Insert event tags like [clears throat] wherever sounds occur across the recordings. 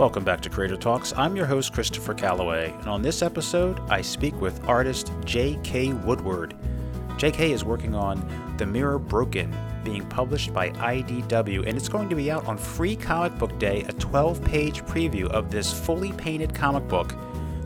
Welcome back to Creator Talks. I'm your host, Christopher Calloway, and on this episode, I speak with artist J.K. Woodward. J.K. is working on The Mirror Broken, being published by IDW, and it's going to be out on Free Comic Book Day, a 12 page preview of this fully painted comic book.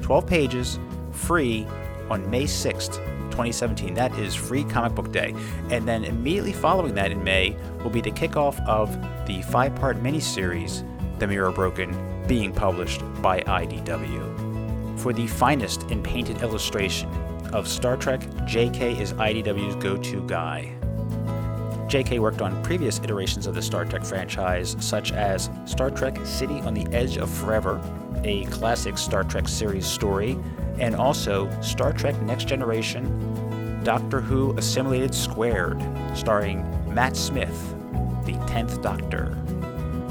12 pages, free, on May 6th, 2017. That is Free Comic Book Day. And then immediately following that in May will be the kickoff of the five part miniseries, The Mirror Broken, being published by IDW. For the finest in painted illustration of Star Trek, JK is IDW's go to guy. JK worked on previous iterations of the Star Trek franchise, such as Star Trek City on the Edge of Forever, a classic Star Trek series story, and also Star Trek Next Generation, Doctor Who Assimilation Squared, starring Matt Smith, the 10th Doctor.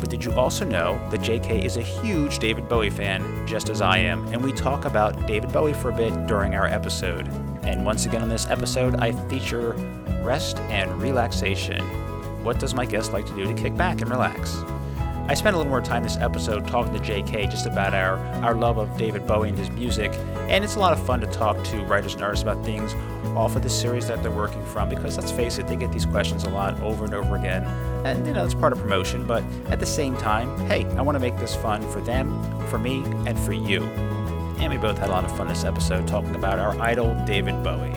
But did you also know that JK is a huge David Bowie fan, just as I am, and we talk about David Bowie for a bit during our episode. And once again on this episode, I feature rest and relaxation. What does my guest like to do to kick back and relax? I spent a little more time this episode talking to JK just about our, our love of David Bowie and his music, and it's a lot of fun to talk to writers and artists about things off of the series that they're working from because let's face it, they get these questions a lot over and over again, and you know, it's part of promotion, but at the same time, hey, I want to make this fun for them, for me, and for you. And we both had a lot of fun this episode talking about our idol, David Bowie.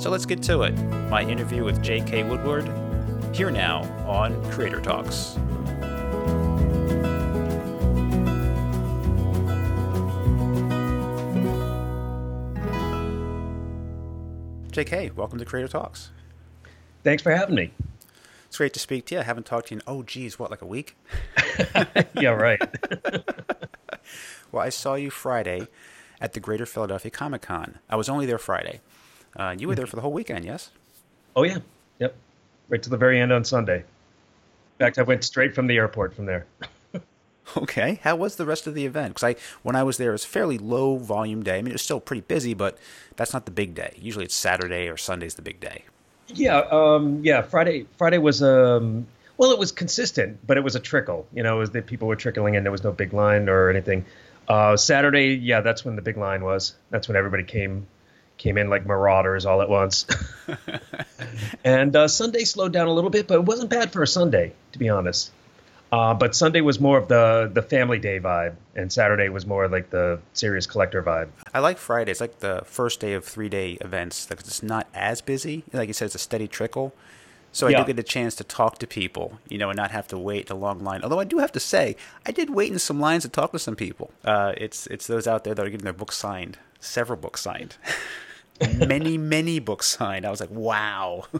So let's get to it. My interview with J.K. Woodward, here now on Creator Talks. JK, welcome to Creator Talks. Thanks for having me. It's great to speak to you. I haven't talked to you in, oh, geez, what, like a week? [laughs] yeah, right. [laughs] well, I saw you Friday at the Greater Philadelphia Comic Con. I was only there Friday. Uh, you were there for the whole weekend, yes? Oh, yeah. Yep. Right to the very end on Sunday. In fact, I went straight from the airport from there. [laughs] [laughs] Okay. How was the rest of the event? Because I, when I was there, it was a fairly low volume day. I mean, it was still pretty busy, but that's not the big day. Usually, it's Saturday or Sunday's the big day. Yeah. Um, yeah. Friday. Friday was um. Well, it was consistent, but it was a trickle. You know, it was that people were trickling in. There was no big line or anything. Uh, Saturday, yeah, that's when the big line was. That's when everybody came came in like marauders all at once. [laughs] [laughs] and uh, Sunday slowed down a little bit, but it wasn't bad for a Sunday, to be honest. Uh, but Sunday was more of the the family day vibe, and Saturday was more like the serious collector vibe. I like Friday. It's like the first day of three day events. because it's not as busy. Like you said, it's a steady trickle. So I yeah. do get a chance to talk to people, you know, and not have to wait a long line. Although I do have to say, I did wait in some lines to talk to some people. Uh, it's it's those out there that are getting their books signed, several books signed, [laughs] many many books signed. I was like, wow. [laughs]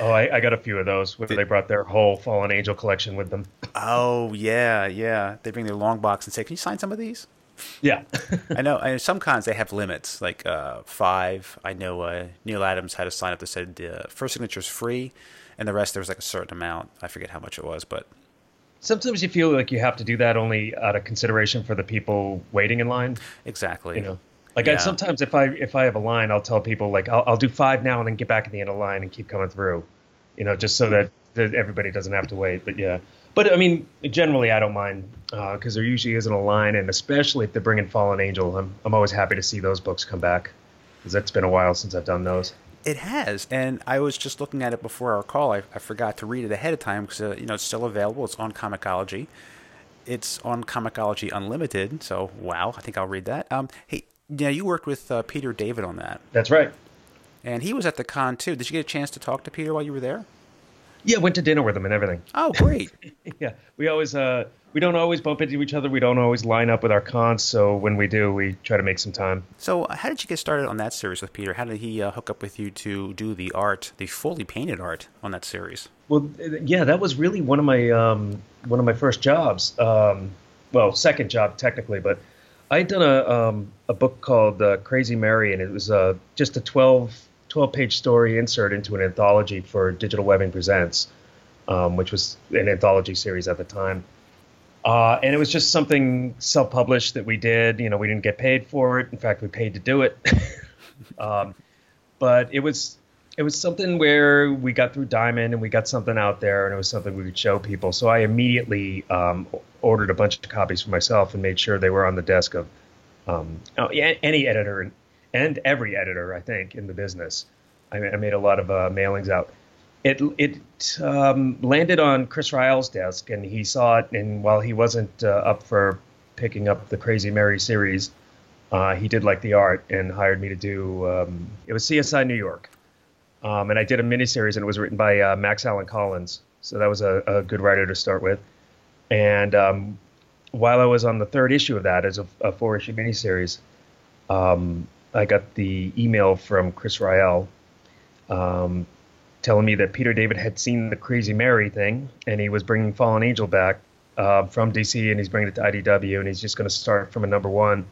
Oh, I, I, got a few of those where they brought their whole Fallen Angel collection with them. Oh yeah, yeah. They bring their long box and say, "Can you sign some of these?" Yeah, [laughs] I know. And some cons they have limits, like uh, five. I know uh, Neal Adams had a sign up that said the uh, first signature is free, and the rest there was like a certain amount. I forget how much it was, but sometimes you feel like you have to do that only out of consideration for the people waiting in line. Exactly. You know. Like yeah. I, sometimes if I if I have a line, I'll tell people like I'll, I'll do five now and then get back at the end of the line and keep coming through, you know, just so that, that everybody doesn't have to wait. But yeah, but I mean, generally I don't mind because uh, there usually isn't a line, and especially if they're bringing Fallen Angel, I'm I'm always happy to see those books come back because it's been a while since I've done those. It has, and I was just looking at it before our call. I, I forgot to read it ahead of time because uh, you know it's still available. It's on comiXology. It's on comiXology Unlimited. So wow, I think I'll read that. Um, hey, yeah, you worked with uh, Peter David on that. That's right. And he was at the con too. Did you get a chance to talk to Peter while you were there? Yeah, went to dinner with him and everything. Oh, great. [laughs] yeah, we always uh, we don't always bump into each other. We don't always line up with our cons. So when we do, we try to make some time. So how did you get started on that series with Peter? How did he uh, hook up with you to do the art, the fully painted art on that series? Well, yeah, that was really one of my um, one of my first jobs. Um, well, second job technically, but I had done a um, a book called uh, Crazy Mary, and it was uh, just a 12, 12 page story insert into an anthology for Digital Webbing Presents, um, which was an anthology series at the time. Uh, and it was just something self published that we did. You know, we didn't get paid for it. In fact, we paid to do it. [laughs] um, but it was it was something where we got through Diamond and we got something out there, and it was something we could show people. So I immediately um, ordered a bunch of copies for myself and made sure they were on the desk of um, oh, any editor and every editor, I think, in the business. I, made a lot of uh, mailings out. It it um, landed on Chris Ryall's desk, and he saw it. And while he wasn't uh, up for picking up the Crazy Mary series, uh, he did like the art and hired me to do. Um, it was CSI New York um, and I did a miniseries, and it was written by uh, Max Allan Collins. So that was a, a good writer to start with. And um, while I was on the third issue of that, as a, a four issue miniseries, um, I got the email from Chris Ryall um, telling me that Peter David had seen the Crazy Mary thing, and he was bringing Fallen Angel back uh, from DC, and he's bringing it to IDW, and he's just going to start from a number one.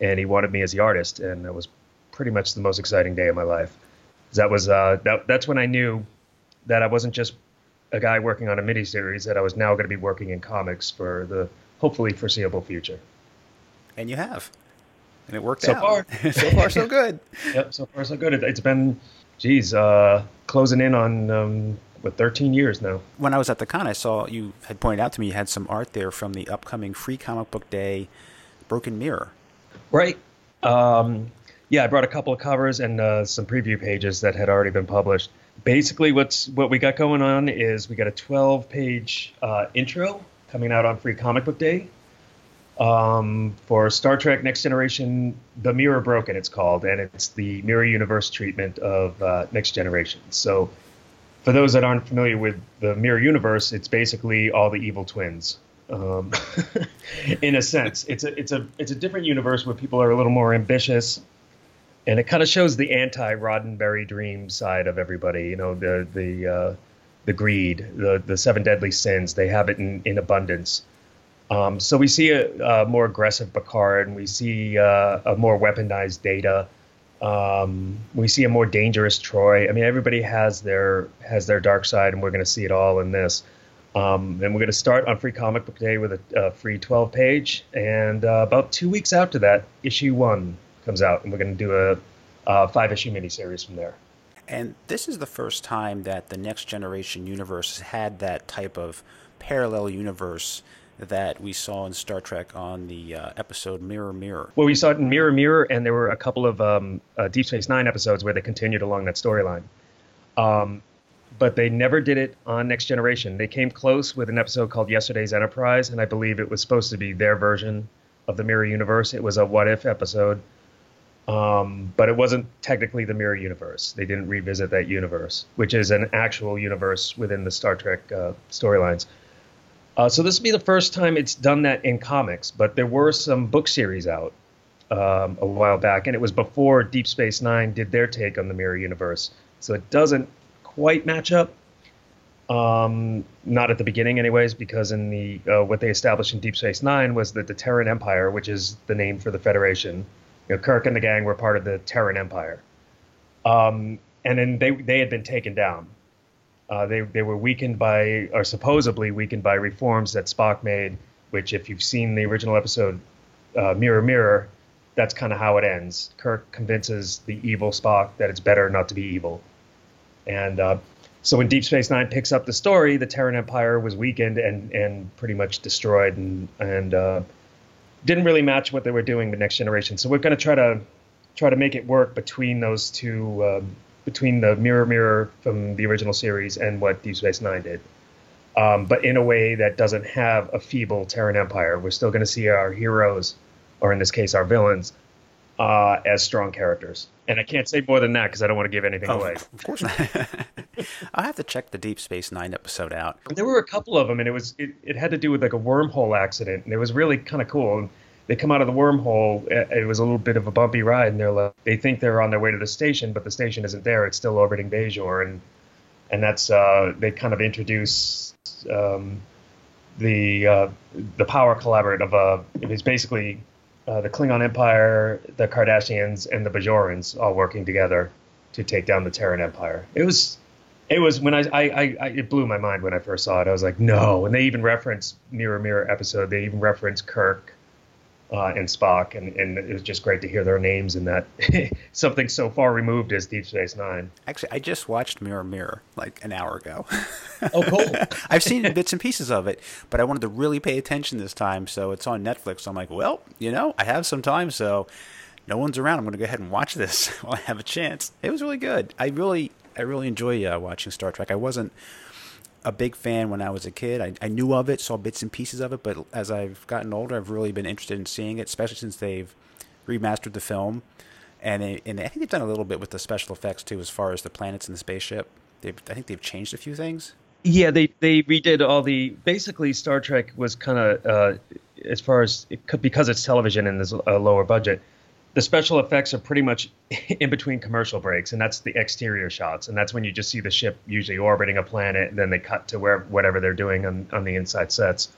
And he wanted me as the artist, and that was pretty much the most exciting day of my life that was uh, that, that's when I knew that I wasn't just a guy working on a miniseries, that I was now going to be working in comics for the hopefully foreseeable future. And you have, and it worked so out. far. [laughs] so far, so good. [laughs] yep, so far so good. It, has been, geez, uh, closing in on um, what 13 years now. When I was at the con, I saw you had pointed out to me you had some art there from the upcoming Free Comic Book Day, Broken Mirror. Right. Um, yeah, I brought a couple of covers and uh, some preview pages that had already been published. Basically, what's what we got going on is we got a 12-page uh, intro coming out on Free Comic Book Day um, for Star Trek Next Generation: The Mirror Broken. It's called, and it's the Mirror Universe treatment of uh, Next Generation. So, for those that aren't familiar with the Mirror Universe, it's basically all the evil twins. Um, [laughs] in a sense, it's a it's a it's a different universe where people are a little more ambitious and it kind of shows the anti Roddenberry dream side of everybody. You know, the the uh, the greed, the the seven deadly sins. They have it in in abundance. Um, so we see a, a, more aggressive Picard, and we see uh, a more weaponized Data. Um, we see a more dangerous Troi. I mean, everybody has their has their dark side, and we're going to see it all in this. Um, and we're going to start on Free Comic Book Day with a, a free 12 page, and uh, about two weeks after that, issue one comes out, and we're going to do a, a five issue miniseries from there. And this is the first time that the Next Generation universe has had that type of parallel universe that we saw in Star Trek on the uh, episode Mirror Mirror. Well, we saw it in Mirror Mirror, and there were a couple of um, uh, Deep Space Nine episodes where they continued along that storyline. Um, but they never did it on Next Generation. They came close with an episode called Yesterday's Enterprise, and I believe it was supposed to be their version of the Mirror Universe. It was a what if episode um, but it wasn't technically the mirror universe. They didn't revisit that universe, which is an actual universe within the Star Trek uh, storylines. Uh, so this will be the first time it's done that in comics, but there were some book series out um, a while back, and it was before Deep Space Nine did their take on the mirror universe. So it doesn't quite match up. Um, not at the beginning, anyways, because in the uh, what they established in Deep Space Nine was that the Terran Empire, which is the name for the Federation, you know, Kirk and the gang were part of the Terran Empire, um, and then they they had been taken down. Uh, they they were weakened by, or supposedly weakened by reforms that Spock made. Which, if you've seen the original episode, uh, Mirror Mirror, that's kind of how it ends. Kirk convinces the evil Spock that it's better not to be evil, and uh, so when Deep Space Nine picks up the story, the Terran Empire was weakened and and pretty much destroyed, and and uh, didn't really match what they were doing the next generation. So we're going to try to try to make it work between those two, um, between the Mirror Mirror from the original series and what Deep Space Nine did. Um, but in a way that doesn't have a feeble Terran Empire. We're still going to see our heroes, or in this case, our villains, uh, as strong characters. And I can't say more than that because I don't want to give anything oh, away. Of course not. [laughs] I'll have to check the Deep Space Nine episode out. There were a couple of them, and it was it, it had to do with like a wormhole accident, and it was really kind of cool. And they come out of the wormhole. It was a little bit of a bumpy ride, and they're like, they think they're on their way to the station, but the station isn't there. It's still orbiting Bajor, and and that's uh, they kind of introduce um, the uh, the power collaborate of uh, it is basically uh, the Klingon Empire, the Cardassians, and the Bajorans all working together to take down the Terran Empire. It was, it was when I, I, I, I, it blew my mind when I first saw it. I was like, no. And they even reference Mirror Mirror episode. They even reference Kirk uh, and Spock, and, and it was just great to hear their names in that [laughs] something so far removed as Deep Space Nine. Actually, I just watched Mirror Mirror like an hour ago. oh, cool! [laughs] I've seen bits and pieces of it, but I wanted to really pay attention this time, so it's on Netflix. So I'm like, well, you know, I have some time, so no one's around. I'm going to go ahead and watch this [laughs] while I have a chance. It was really good. I really, I really enjoy uh, watching Star Trek. I wasn't a big fan when I was a kid. I, I knew of it, saw bits and pieces of it, but as I've gotten older, I've really been interested in seeing it, especially since they've remastered the film. And, they, and I think they've done a little bit with the special effects too, as far as the planets and the spaceship. They've, I think they've changed a few things. Yeah, they they redid all the basically Star Trek was kind of uh, as far as it because it's television and there's a lower budget the special effects are pretty much [laughs] in between commercial breaks, and that's the exterior shots, and that's when you just see the ship usually orbiting a planet, and then they cut to where whatever they're doing on, on the inside sets.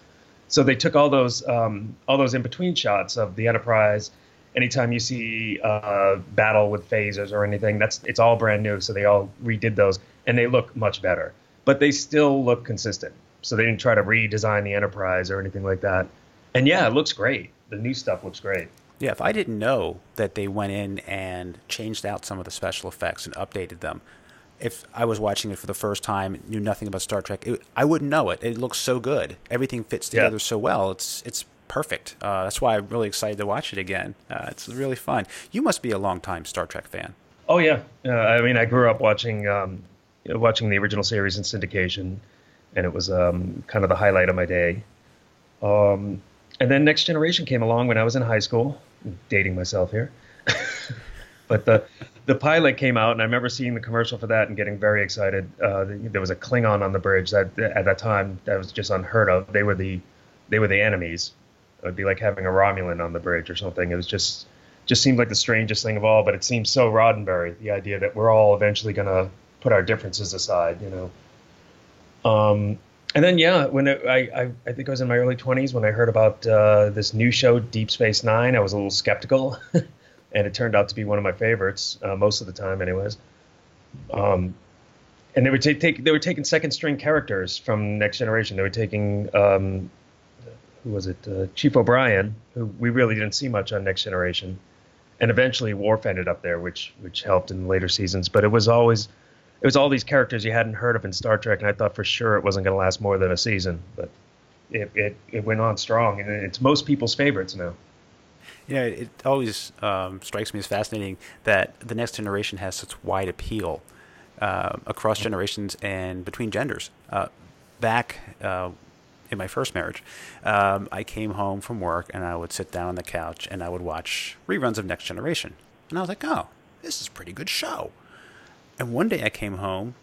So they took all those um, all those in between shots of the Enterprise. Anytime you see uh, battle with phasers or anything, that's it's all brand new. So they all redid those, and they look much better. But they still look consistent. So they didn't try to redesign the Enterprise or anything like that. And yeah, it looks great. The new stuff looks great. Yeah, if I didn't know that they went in and changed out some of the special effects and updated them, if I was watching it for the first time, knew nothing about Star Trek, it, I wouldn't know it. It looks so good. Everything fits together yeah. so well. It's it's perfect. Uh, that's why I'm really excited to watch it again. Uh, it's really fun. You must be a longtime Star Trek fan. Oh yeah, uh, I mean I grew up watching um, watching the original series in syndication, and it was um, kind of the highlight of my day. Um, and then Next Generation came along when I was in high school. Dating myself here, [laughs] but the the pilot came out, and I remember seeing the commercial for that and getting very excited. Uh, there was a Klingon on the bridge that at that time that was just unheard of. They were the they were the enemies. It would be like having a Romulan on the bridge or something. It was just just seemed like the strangest thing of all. But it seems so Roddenberry, the idea that we're all eventually gonna put our differences aside, you know. Um, and then yeah, when it, I, I, I think I was in my early 20s when I heard about uh, this new show Deep Space Nine. I was a little skeptical, [laughs] and it turned out to be one of my favorites uh, most of the time, anyways. Um, and they were t- take they were taking second string characters from Next Generation. They were taking um, who was it? Uh, Chief O'Brien, who we really didn't see much on Next Generation, and eventually Worf ended up there, which which helped in later seasons. But it was always it was all these characters you hadn't heard of in Star Trek, and I thought for sure it wasn't going to last more than a season, but it, it, it went on strong, and it's most people's favorites now. Yeah, it always um, strikes me as fascinating that the next generation has such wide appeal uh, across generations and between genders. Uh, back uh, in my first marriage, um, I came home from work and I would sit down on the couch and I would watch reruns of Next Generation, and I was like, "Oh, this is a pretty good show." And one day I came home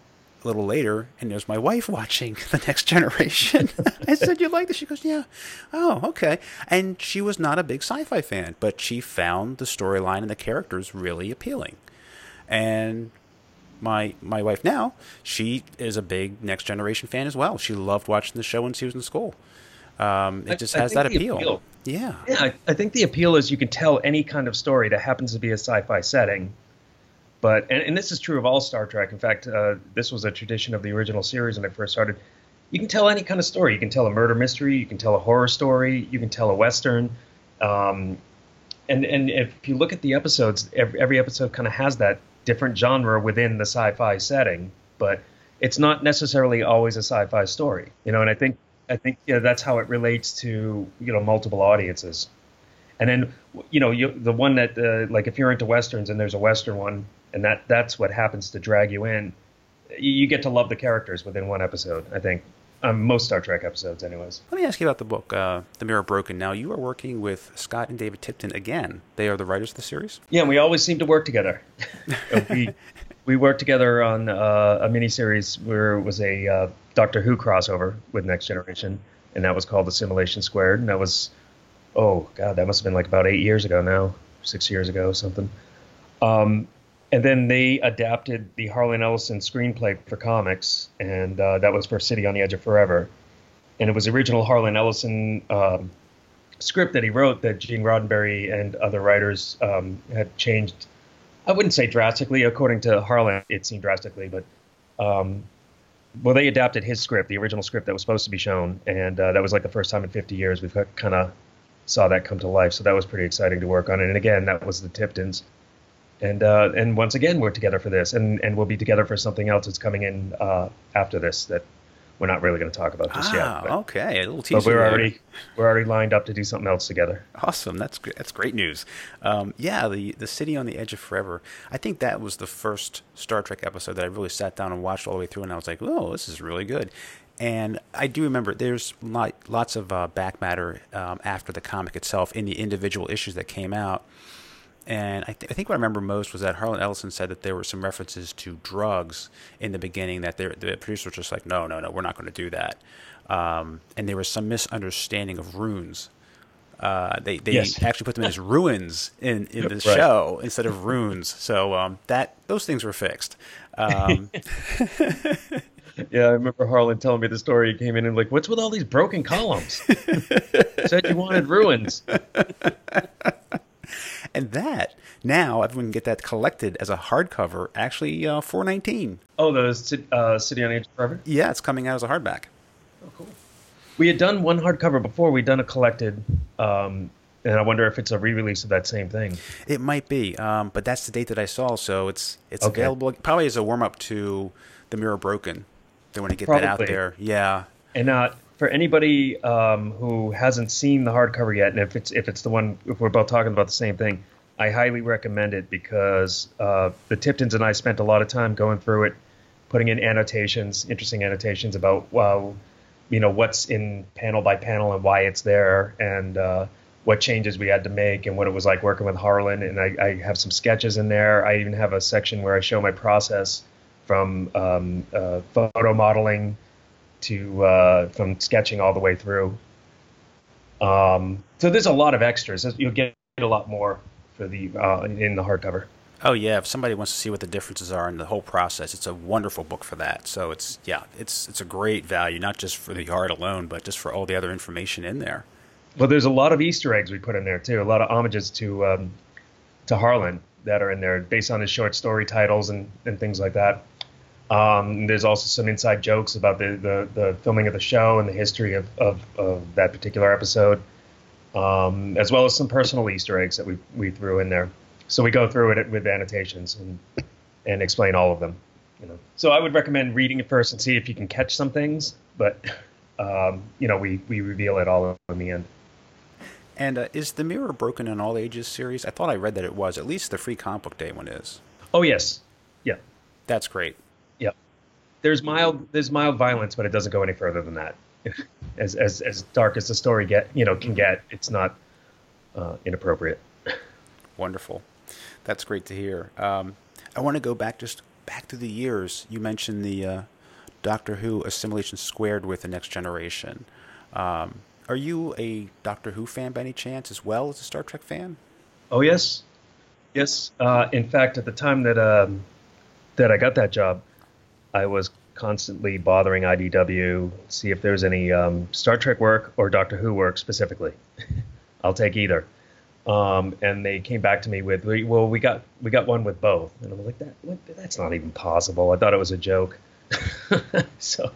a little later, and there's my wife watching [laughs] The Next Generation. [laughs] I said, "You like this?" She goes, "Yeah." Oh, okay. And she was not a big sci-fi fan, but she found the storyline and the characters really appealing. And my my wife now, she is a big Next Generation fan as well. She loved watching the show when she was in school. Um, it just I, has I that appeal. appeal. Yeah. Yeah, I, I think the appeal is you can tell any kind of story that happens to be a sci-fi setting but and, and this is true of all Star Trek. In fact, uh, this was a tradition of the original series when I first started. You can tell any kind of story. You can tell a murder mystery. You can tell a horror story. You can tell a western. Um, and and if you look at the episodes, every, every episode kind of has that different genre within the sci-fi setting, but it's not necessarily always a sci-fi story. You know, and I think I think that's how it relates to you know multiple audiences. And then you know you, the one that uh, like if you're into westerns and there's a western one, and that that's what happens to drag you in. You, get to love the characters within one episode. I think um, most Star Trek episodes, anyways. Let me ask you about the book, uh, The Mirror Broken. Now, you are working with Scott and David Tipton again. They are the writers of the series. Yeah, we always seem to work together. [laughs] we we worked together on uh, a miniseries where it was a uh, Doctor Who crossover with Next Generation, and that was called Assimilation Squared, and that was oh god, that must have been like about eight years ago now, six years ago, something. Um, and then they adapted the Harlan Ellison screenplay for comics, and uh, that was for City on the Edge of Forever. And it was the original Harlan Ellison um, script that he wrote that Gene Roddenberry and other writers um, had changed. I wouldn't say drastically, according to Harlan, it seemed drastically, but um, well, they adapted his script, the original script that was supposed to be shown, and uh, that was like the first time in 50 years we've kind of saw that come to life. So that was pretty exciting to work on. And again, that was the Tiptons. And uh, and once again, we're together for this, and and we'll be together for something else that's coming in uh, after this that we're not really going to talk about just ah, yet. But, okay, a little teaser. But we're there. already we're already lined up to do something else together. Awesome, that's great. That's great news. Um, yeah, the the city on the edge of forever. I think that was the first Star Trek episode that I really sat down and watched all the way through, and I was like, oh, this is really good. And I do remember there's lot, lots of uh, back matter um, after the comic itself in the individual issues that came out. And I, th- I, think what I remember most was that Harlan Ellison said that there were some references to drugs in the beginning that the producer was just like, no, no, no, we're not going to do that. Um, and there was some misunderstanding of runes. Uh, they they yes. [laughs] actually put them as ruins in, in the right. show instead of runes. So um, that those things were fixed. Um, yeah, I remember Harlan telling me the story. He came in and like, "What's with all these broken columns?" [laughs] Said you wanted ruins. [laughs] and that now everyone can get that collected as a hardcover, actually uh, four nineteen. Oh, the uh, City on Edge Forever. Yeah, it's coming out as a hardback. Oh, cool. We had done one hardcover before. We'd done a collected, um, and I wonder if it's a re-release of that same thing. It might be, um, but that's the date that I saw, so it's it's okay. available probably as a warm up to the Mirror Broken. They want to get Probably. that out there. Yeah. And uh, for anybody um, who hasn't seen the hardcover yet, and if it's if it's the one if we're both talking about the same thing, I highly recommend it because uh, the Tiptons and I spent a lot of time going through it, putting in annotations, interesting annotations about you know what's in panel by panel and why it's there, and uh, what changes we had to make and what it was like working with Harlan. And I, I have some sketches in there. I even have a section where I show my process from um, uh, photo modeling to uh, from sketching all the way through. Um, so there's a lot of extras. You'll get a lot more for the uh, in the hardcover. Oh yeah, if somebody wants to see what the differences are in the whole process, it's a wonderful book for that. So it's yeah, it's it's a great value, not just for the art alone, but just for all the other information in there. Well, there's a lot of Easter eggs we put in there too. A lot of homages to um, to Harlan that are in there based on his short story titles and, and things like that. Um, there's also some inside jokes about the, the, the, filming of the show and the history of, of, of that particular episode, um, as well as some personal Easter eggs that we, we threw in there. So we go through it with annotations and, and explain all of them. You know. So I would recommend reading it first and see if you can catch some things, but um, you know we, we reveal it all in the end. And uh, is the Mirror Broken in All Ages series? I thought I read that it was. At least the free comic book day one is. Oh yes, yeah. That's great there's mild there's mild violence, but it doesn't go any further than that. [laughs] As as as dark as the story get you know can get, it's not uh, inappropriate. Wonderful, that's great to hear. Um, I want to go back just back to the years. You mentioned the uh, Doctor Who Assimilation Squared with the Next Generation. Um, are you a Doctor Who fan by any chance, as well as a Star Trek fan? Oh yes, yes. Uh, in fact, at the time that um, that I got that job, I was constantly bothering IDW, see if there's any um, Star Trek work or Doctor Who work specifically. [laughs] I'll take either. Um, and they came back to me with, well, we got we got one with both, and I'm like, that what, that's not even possible. I thought it was a joke. [laughs] so,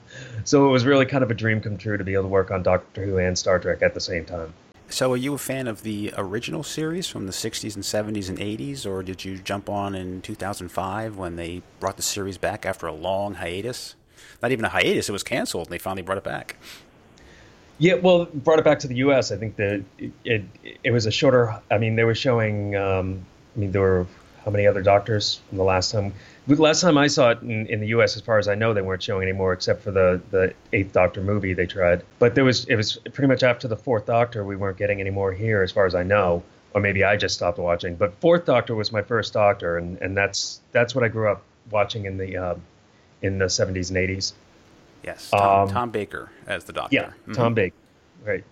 so it was really kind of a dream come true to be able to work on Doctor Who and Star Trek at the same time. So, are you a fan of the original series from the 60s and 70s and 80s, or did you jump on in 2005 when they brought the series back after a long hiatus? Not even a hiatus, it was canceled, and they finally brought it back. Yeah, well, brought it back to the U.S. I think that it, it, it was a shorter. I mean, they were showing. Um, I mean, there were how many other doctors from the last time? Last time I saw it in, in the U.S., as far as I know, they weren't showing anymore, except for the the Eighth Doctor movie they tried. But there was it was pretty much after the Fourth Doctor, we weren't getting any more here, as far as I know, or maybe I just stopped watching. But Fourth Doctor was my first Doctor, and, and that's that's what I grew up watching in the uh, in the 70s and 80s. Yes, Tom, um, Tom Baker as the Doctor. Yeah, mm-hmm. Tom Baker, right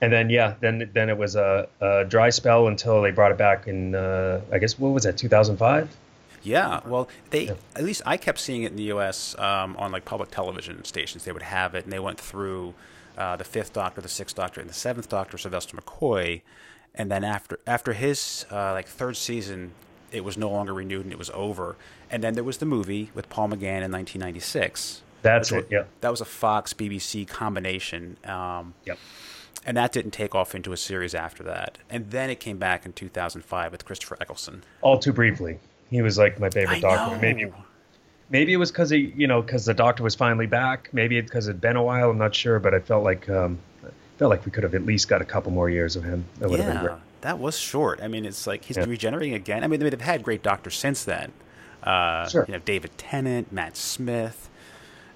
and then yeah, then then it was a, a, dry spell until they brought it back in uh, I guess what was that 2005. Yeah, well, they yeah. at least I kept seeing it in the U.S. Um, on like public television stations. They would have it, and they went through uh, the Fifth Doctor, the Sixth Doctor, and the Seventh Doctor, Sylvester McCoy, and then after after his uh, like third season, it was no longer renewed and it was over. And then there was the movie with Paul McGann in 1996. That's it. yeah. That was a Fox BBC combination. Um, yep And that didn't take off into a series after that. And then it came back in 2005 with Christopher Eccleston. All too briefly. He was like my favorite I doctor. know. Maybe maybe it was because he, you know, because the doctor was finally back. Maybe it's because it'd been a while. I'm not sure, but I felt like um, felt like we could have at least got a couple more years of him. That would have been Yeah, great. that was short. I mean, it's like he's Yeah. regenerating again. I mean, they've had great doctors since then. Uh, Sure. You know, David Tennant, Matt Smith,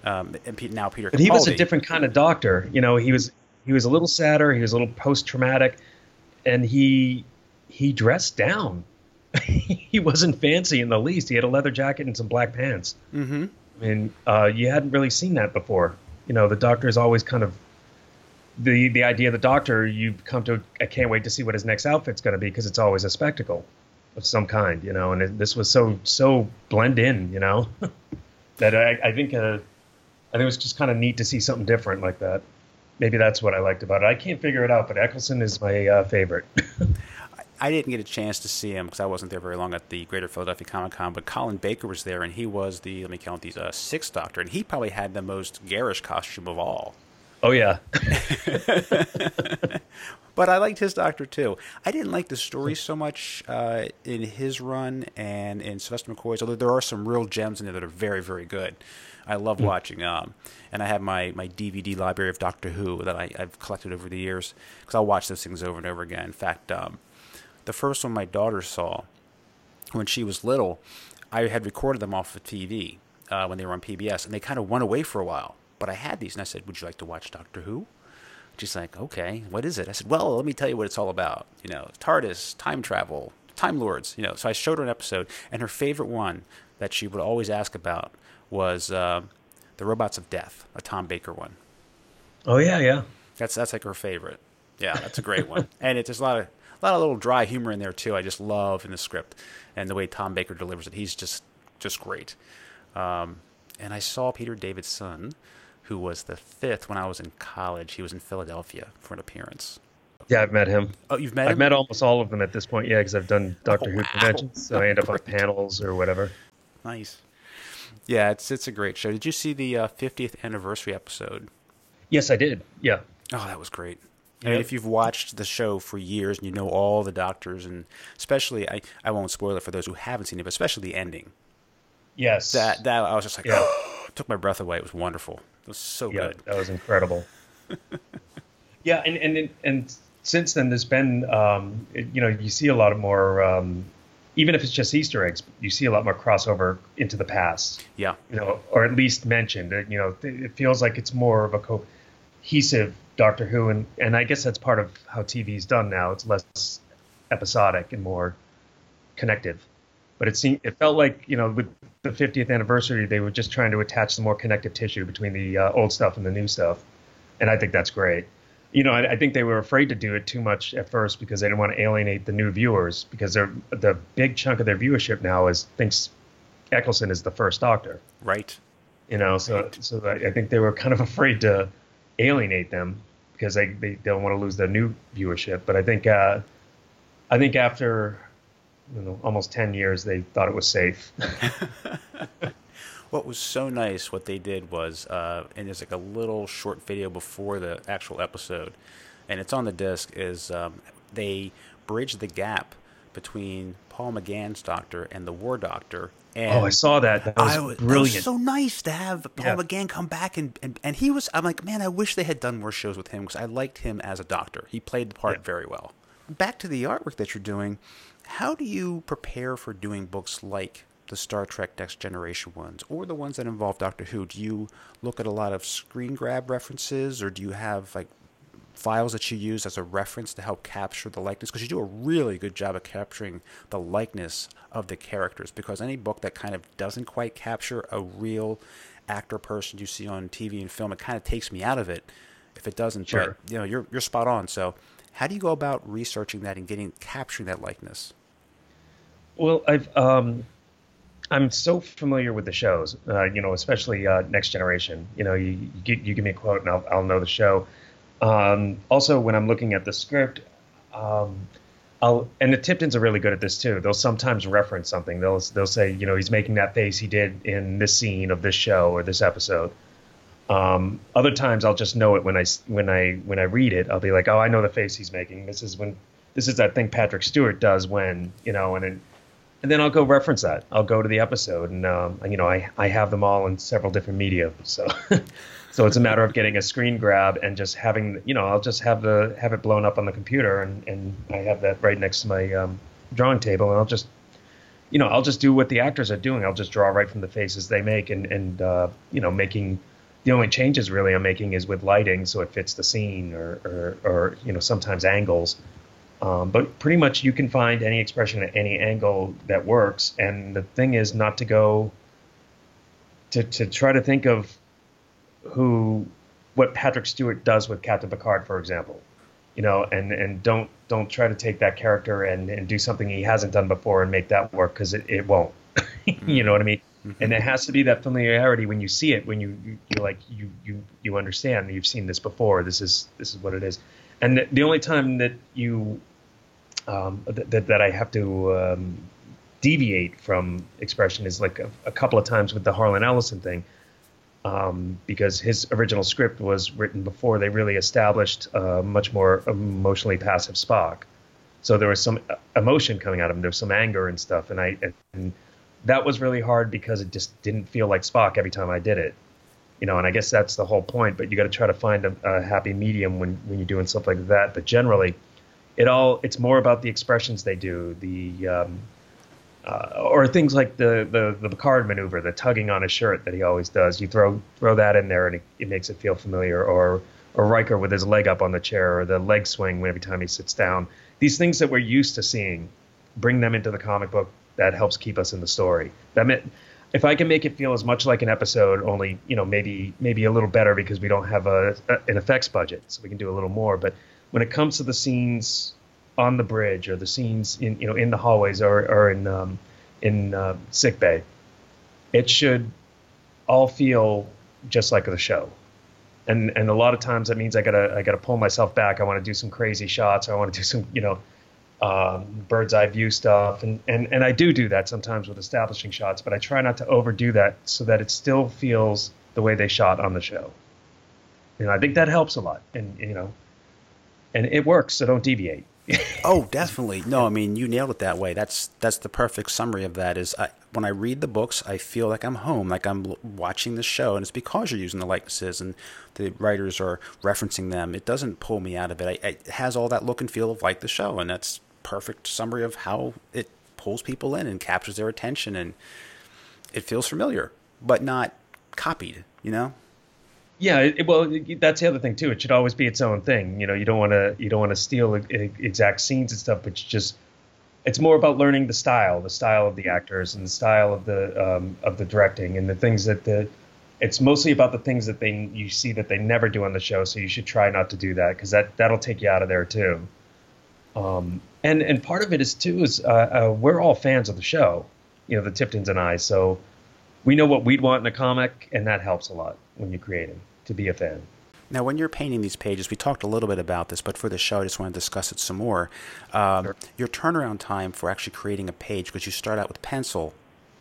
um, and now Peter. But he was a different kind of doctor. You know, he was he was a little sadder. He was a little post traumatic, and he he dressed down. [laughs] he wasn't fancy in the least. He had a leather jacket and some black pants. Mm-hmm. I mean, uh, you hadn't really seen that before. You know, the doctor is always kind of the the idea of the doctor. You've come to. I can't wait to see what his next outfit's going to be because it's always a spectacle of some kind. You know, and it, this was so so blend in. You know, [laughs] that I, I think uh, I think it was just kind of neat to see something different like that. Maybe that's what I liked about it. I can't figure it out, but Eccleston is my uh, favorite. [laughs] I didn't get a chance to see him because I wasn't there very long at the Greater Philadelphia Comic Con, but Colin Baker was there, and he was the let me count these uh, sixth Doctor, and he probably had the most garish costume of all. oh yeah, [laughs] But I liked his Doctor too. I didn't like the story so much uh, in his run and in Sylvester McCoy's, although there are some real gems in there that are very, very good. I love watching, um, and I have my, my DVD library of Doctor Who that I, I've collected over the years because I'll watch those things over and over again. In fact, um, the first one my daughter saw when she was little, I had recorded them off of TV uh, when they were on PBS, and they kind of went away for a while. But I had these, and I said, "Would you like to watch Doctor Who?" She's like, "Okay, what is it?" I said, "Well, let me tell you what it's all about. You know, TARDIS, time travel, Time Lords. You know." So I showed her an episode, and her favorite one that she would always ask about was uh, the Robots of Death, a Tom Baker one. oh yeah, yeah. That's that's like her favorite. Yeah, that's a great one, [laughs] and it's there's a lot of a lot of little dry humor in there too. I just love in the script and the way Tom Baker delivers it. He's just just great. Um, and I saw Peter Davidson, who was the fifth when I was in college. He was in Philadelphia for an appearance. Yeah, I've met him. Oh, you've met? I've met almost all of them at this point, yeah, because I've done Doctor Who wow. conventions, so I end up on panels or whatever. Nice. Yeah, it's it's a great show. Did you see the uh, 50th anniversary episode? Yes, I did. Yeah, Oh, that was great. I mean, if you've watched the show for years and you know all the doctors, and especially, I, I won't spoil it for those who haven't seen it, but especially the ending. yes, That that I was just like, Yeah. oh, took my breath away. It was wonderful. It was so yeah, good. that was incredible. [laughs] yeah, and and and since then, there's been, um, it- you know, you see a lot of more, um, even if it's just Easter eggs, you see a lot more crossover into the past. Yeah, you know, or at least mentioned. You know, it feels like it's more of a cohesive Doctor Who, and and I guess that's part of how TV's done now. It's less episodic and more connective. But it seemed it felt like you know with the 50th anniversary, they were just trying to attach some more connective tissue between the uh, old stuff and the new stuff, and I think that's great. You know, I, I think they were afraid to do it too much at first because they didn't want to alienate the new viewers because they're the big chunk of their viewership now is thinks Eccleston is the first Doctor right. you know so so I I think they were kind of [laughs] afraid to alienate them because they, they don't want to lose their new viewership but i think uh i think after you know almost 10 years they thought it was safe [laughs] [laughs] What was so nice, what they did was, uh, and there's like a little short video before the actual episode, and it's on the disc. Is um, they bridge the gap between Paul McGann's Doctor and the War Doctor. And oh i saw that that was I was, brilliant was so nice to have Paul Yeah. McGann come back and, and and he was. I'm like, man, I wish they had done more shows with him because I liked him as a doctor. He played the part Yeah. very well. Back to the artwork that you're doing. How do you prepare for doing books like the Star Trek Next Generation ones or the ones that involve Doctor Who? Do you look at a lot of screen grab references or do you have like files that you use as a reference to help capture the likeness because you do a really good job of capturing the likeness of the characters because any book that kind of doesn't quite capture a real actor person you see on TV and film it kind of takes me out of it if it doesn't Sure. but you know you're you're spot on so how do you go about researching that and getting capturing that likeness Well, I've um, I'm so familiar with the shows, uh, you know, especially uh, Next Generation. You know, you you, gi- you give me a quote and I'll, I'll know the show. Um, also, when I'm looking at the script, um, I'll and the Tiptons are really good at this too. They'll sometimes reference something. They'll they'll say, you know, he's making that face he did in this scene of this show or this episode. Um, other times I'll just know it when I when I when I read it. I'll be like, oh, I know the face he's making. This is when this is that thing Patrick Stewart does when you know, and and then I'll go reference that. I'll go to the episode, and um, you know, I I have them all in several different media, so. [laughs] so it's a matter of getting a screen grab and just having you know i'll just have the have it blown up on the computer and and i have that right next to my um, drawing table and i'll just you know i'll just do what the actors are doing i'll just draw right from the faces they make and and uh, you know making the only changes really i'm making is with lighting so it fits the scene or or, or you know sometimes angles um, but pretty much you can find any expression at any angle that works and the thing is not to go to, to try to think of who what Patrick Stewart does with Captain Picard, for example. You know, and and don't don't try to take that character and, and do something he hasn't done before and make that work because it, it won't. [laughs] you know what I mean? Mm-hmm. And it has to be that familiarity when you see it, when you, you you like you you you understand you've seen this before. This is this is what it is. And the, only time that you um, that that I have to um, deviate from expression is like a, a couple of times with the Harlan Ellison thing um, because his original script was written before they really established a much more emotionally passive Spock. So there was some emotion coming out of him. There was some anger and stuff, and I and that was really hard because it just didn't feel like Spock every time I did it. You know, and I guess that's the whole point. But you got to try to find a, a happy medium when when you're doing stuff like that. But generally, it all it's more about the expressions they do, the um, uh, or things like the, the the Picard maneuver, the tugging on his shirt that he always does. You throw throw that in there, and it, it, makes it feel familiar. Or or Riker with his leg up on the chair, or the leg swing every time he sits down. These things that we're used to seeing, bring them into the comic book. That helps keep us in the story. That meant, if I can make it feel as much like an episode, only you know maybe maybe a little better because we don't have a, a an effects budget, so we can do a little more. But when it comes to the scenes on the bridge or the scenes in you know in the hallways or, or in um, in uh, sick bay, it should all feel just like the show. And and a lot of times that means I gotta I gotta pull myself back. I want to do some crazy shots. I want to do some you know um, bird's eye view stuff, and, and and I do do that sometimes with establishing shots, but I try not to overdo that so that it still feels the way they shot on the show. And I think that helps a lot, and you know, and it works. So don't deviate [laughs] oh, definitely. No, I mean you nailed it that way. That's that's the perfect summary of that. Is I, when I read the books, I feel like I'm home, like I'm watching the show, and it's because you're using the likenesses and the writers are referencing them. It doesn't pull me out of it. I, it has all that look and feel of like the show, and that's perfect summary of how it pulls people in and captures their attention, and it feels familiar, but not copied. You know. Yeah, it, well, that's the other thing too. It should always be its own thing. You know, you don't want to you don't want to steal exact scenes and stuff, but just it's more about learning the style, the style of the actors, and the style of the um, of the directing, and the things that the. It's mostly about the things that they you see that they never do on the show, so you should try not to do that because that that'll take you out of there too. Um, and and part of it is too is uh, uh, we're all fans of the show, you know, the Tiptons and I, so we know what we'd want in a comic, and that helps a lot when you're creating to be a fan. Now, when you're painting these pages, we talked a little bit about this, but for the show, I just want to discuss it some more. Um, sure. Your turnaround time for actually creating a page, because you start out with pencil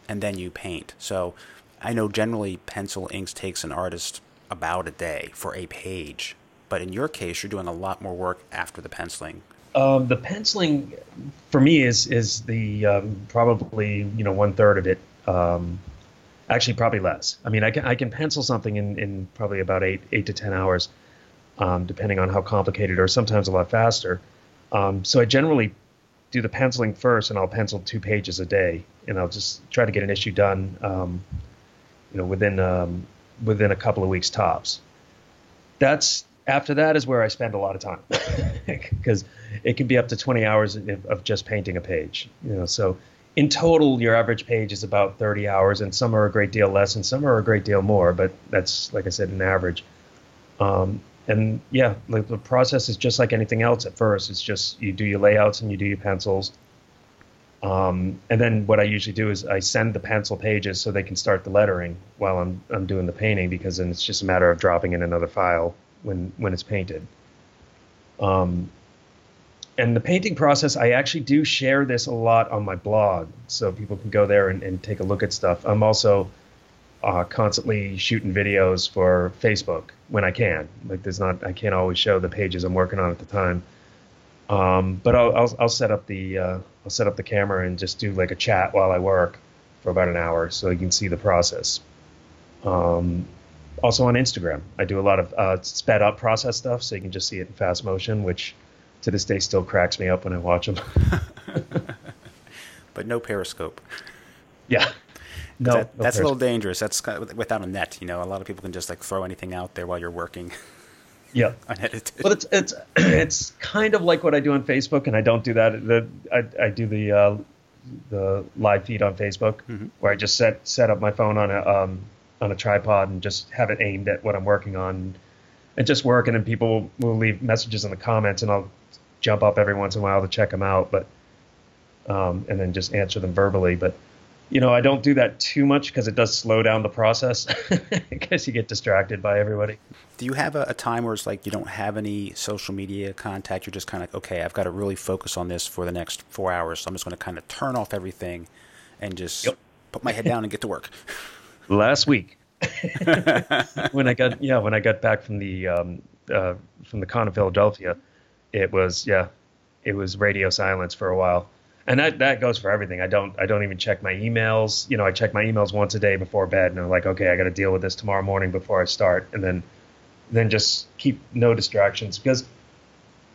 and then you paint. So I know generally pencil inks takes an artist about a day for a page, but in your case, you're doing a lot more work after the penciling. Um, the penciling for me is is the um, probably you know one third of it. Um, Actually, probably less. I mean, I can I can pencil something in, in probably about eight eight to ten hours, um, depending on how complicated, or sometimes a lot faster. Um, so I generally do the penciling first, and I'll pencil two pages a day, and I'll just try to get an issue done, um, you know, within within a couple of weeks tops. That's after that is where I spend a lot of time [laughs] because it can be up to 20 hours of, of just painting a page. You know, so in total, your average page is about 30 hours, and some are a great deal less, and some are a great deal more. But that's, like I said, an average. Um, and yeah, like the process is just like anything else. At first, it's just you do your layouts and you do your pencils. Um, and then what I usually do is I send the pencil pages so they can start the lettering while I'm I'm doing the painting because then it's just a matter of dropping in another file when when it's painted. Um, and the painting process, I actually do share this a lot on my blog, so people can go there and, and take a look at stuff. I'm also uh, constantly shooting videos for Facebook when I can. Like there's not, I can't always show the pages I'm working on at the time. Um, but I'll, I'll, I'll set up the uh, I'll set up the camera and just do like a chat while I work for about an hour so you can see the process. Um, also on Instagram, I do a lot of uh, sped up process stuff so you can just see it in fast motion, which to this day still cracks me up when I watch them. [laughs] but no Periscope. Yeah. No, that, no that's a little dangerous. That's kind of, without a net. You know, a lot of people can just like throw anything out there while you're working. [laughs] Yeah, [laughs] unedited. But it's it's [clears throat] it's kind of like what I do on Facebook, and I don't do that. The I, I do the uh, the live feed on Facebook, mm-hmm. where I just set set up my phone on a um, on a tripod and just have it aimed at what I'm working on, and just work. And then people will leave messages in the comments, and I'll jump up every once in a while to check them out, but um, and then just answer them verbally. But you know, I don't do that too much because it does slow down the process [laughs] because you get distracted by everybody. Do you have a, a, time where it's like you don't have any social media contact? You're just kind of like, okay. I've got to really focus on this for the next four hours. So I'm just going to kind of turn off everything and just yep. put my head down and get to work. [laughs] Last week, [laughs] when I got yeah, when I got back from the um, uh, from the con of Philadelphia, it was yeah, it was radio silence for a while and that that goes for everything. I don't I don't even check my emails. You know, I check my emails once a day before bed, and I'm like, okay, I got to deal with this tomorrow morning before I start, and then then just keep no distractions because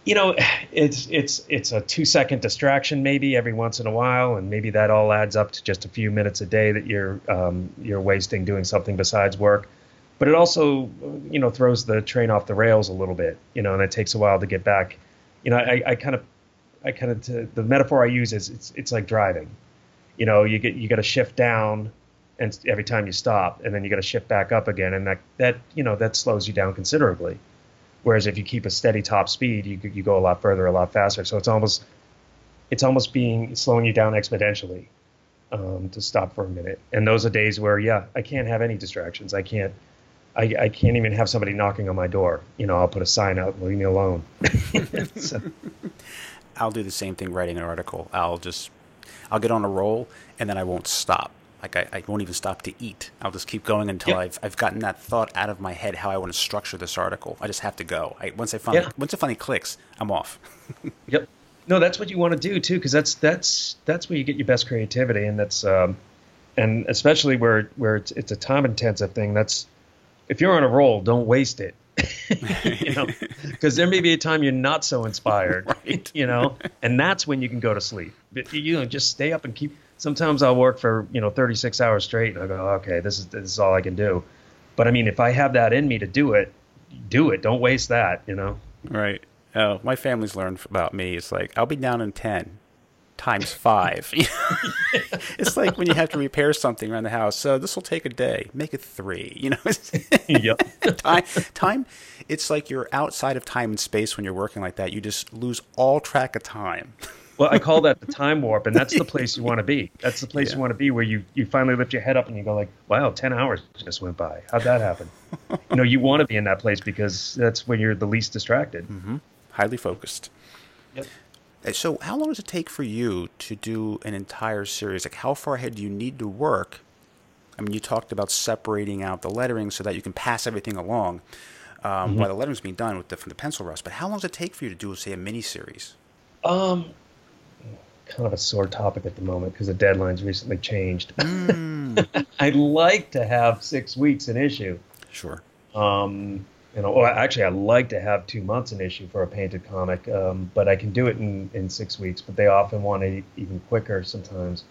you know it's it's it's a two second distraction maybe every once in a while, and maybe that all adds up to just a few minutes a day that you're um, you're wasting doing something besides work. But it also you know throws the train off the rails a little bit, you know, and it takes a while to get back. You know, I, I kind of I kind of the metaphor I use is it's it's like driving. You know, you get you got to shift down, and every time you stop, and then you got to shift back up again, and that that you know that slows you down considerably. Whereas if you keep a steady top speed, you you go a lot further, a lot faster. So it's almost it's almost being slowing you down exponentially um, to stop for a minute. And those are days where yeah, I can't have any distractions. I can't. I, I can't even have somebody knocking on my door. You know, I'll put a sign out, leave me alone. [laughs] so. I'll do the same thing writing an article. I'll just I'll get on a roll and then I won't stop. Like I, I won't even stop to eat. I'll just keep going until. I've I've gotten that thought out of my head how I want to structure this article. I just have to go. I, once I finally yeah. once it finally clicks, I'm off. [laughs] yep. No, that's what you want to do too, because that's that's that's where you get your best creativity, and that's um, and especially where where it's it's a time intensive thing. That's if you're on a roll, don't waste it. [laughs] you know, [laughs] because there may be a time you're not so inspired, [laughs] right. you know, and that's when you can go to sleep. But, you know, just stay up and keep. Sometimes I'll work for you know 36 hours straight, and I go, okay, this is this is all I can do. But I mean, if I have that in me to do it, do it. Don't waste that, you know. Right. Oh, my family's learned about me. It's like I'll be down in ten times five. [laughs] [laughs] it's like when you have to repair something around the house. So this will take a day. Make it three. You know. [laughs] yep. time. Time. It's like you're outside of time and space when you're working like that. You just lose all track of time. well, I call that the time warp, and that's the place you want to be. That's the place yeah. you want to be, where you you finally lift your head up and you go like, "Wow, ten hours just went by. How'd that happen?" you know, you want to be in that place because that's when you're the least distracted, mm-hmm. highly focused. Yep. So, how long does it take for you to do an entire series? Like, how far ahead do you need to work? I mean, you talked about separating out the lettering so that you can pass everything along um, mm-hmm. while the lettering's being done with the, from the pencil rust. But how long does it take for you to do, say, a mini series? Um, kind of a sore topic at the moment because the deadline's recently changed. Mm. [laughs] I'd like to have six weeks an issue. Sure. Um, you know, well, actually, I like to have two months an issue for a painted comic, um, but I can do it in, in six weeks. But they often want it even quicker sometimes.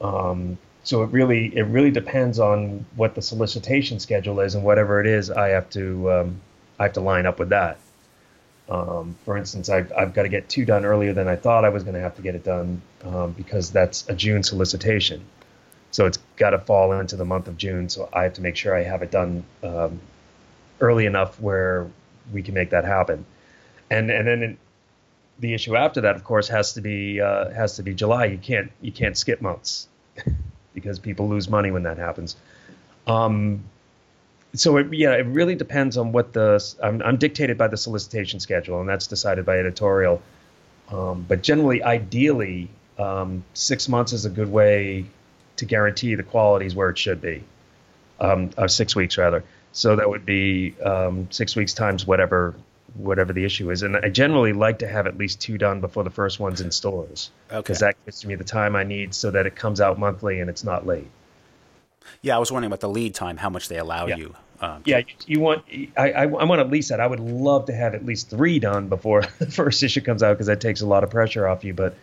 Um, so it really it really depends on what the solicitation schedule is, and whatever it is, I have to um, I have to line up with that. Um, for instance, I've, I've got to get two done earlier than I thought I was going to have to get it done um, because that's a June solicitation. So it's got to fall into the month of June. So I have to make sure I have it done um, early enough where we can make that happen. And and then the issue after that, of course, has to be uh, has to be July. You can't you can't skip months [laughs] because people lose money when that happens. Um, so it, yeah, it really depends on what the I'm, I'm, dictated by the solicitation schedule, and that's decided by editorial. Um, but generally, ideally, um, six months is a good way to guarantee the quality is where it should be. um, or six weeks rather. So that would be um, six weeks times whatever whatever the issue is. And I generally like to have at least two done before the first one's in stores. Because Okay. that gives me the time I need so that it comes out monthly and it's not late. Yeah, I was wondering about the lead time, how much they allow Yeah. you. Um, Yeah, you, want. I, I I'm on at least that. I would love to have at least three done before [laughs] the first issue comes out because that takes a lot of pressure off you. But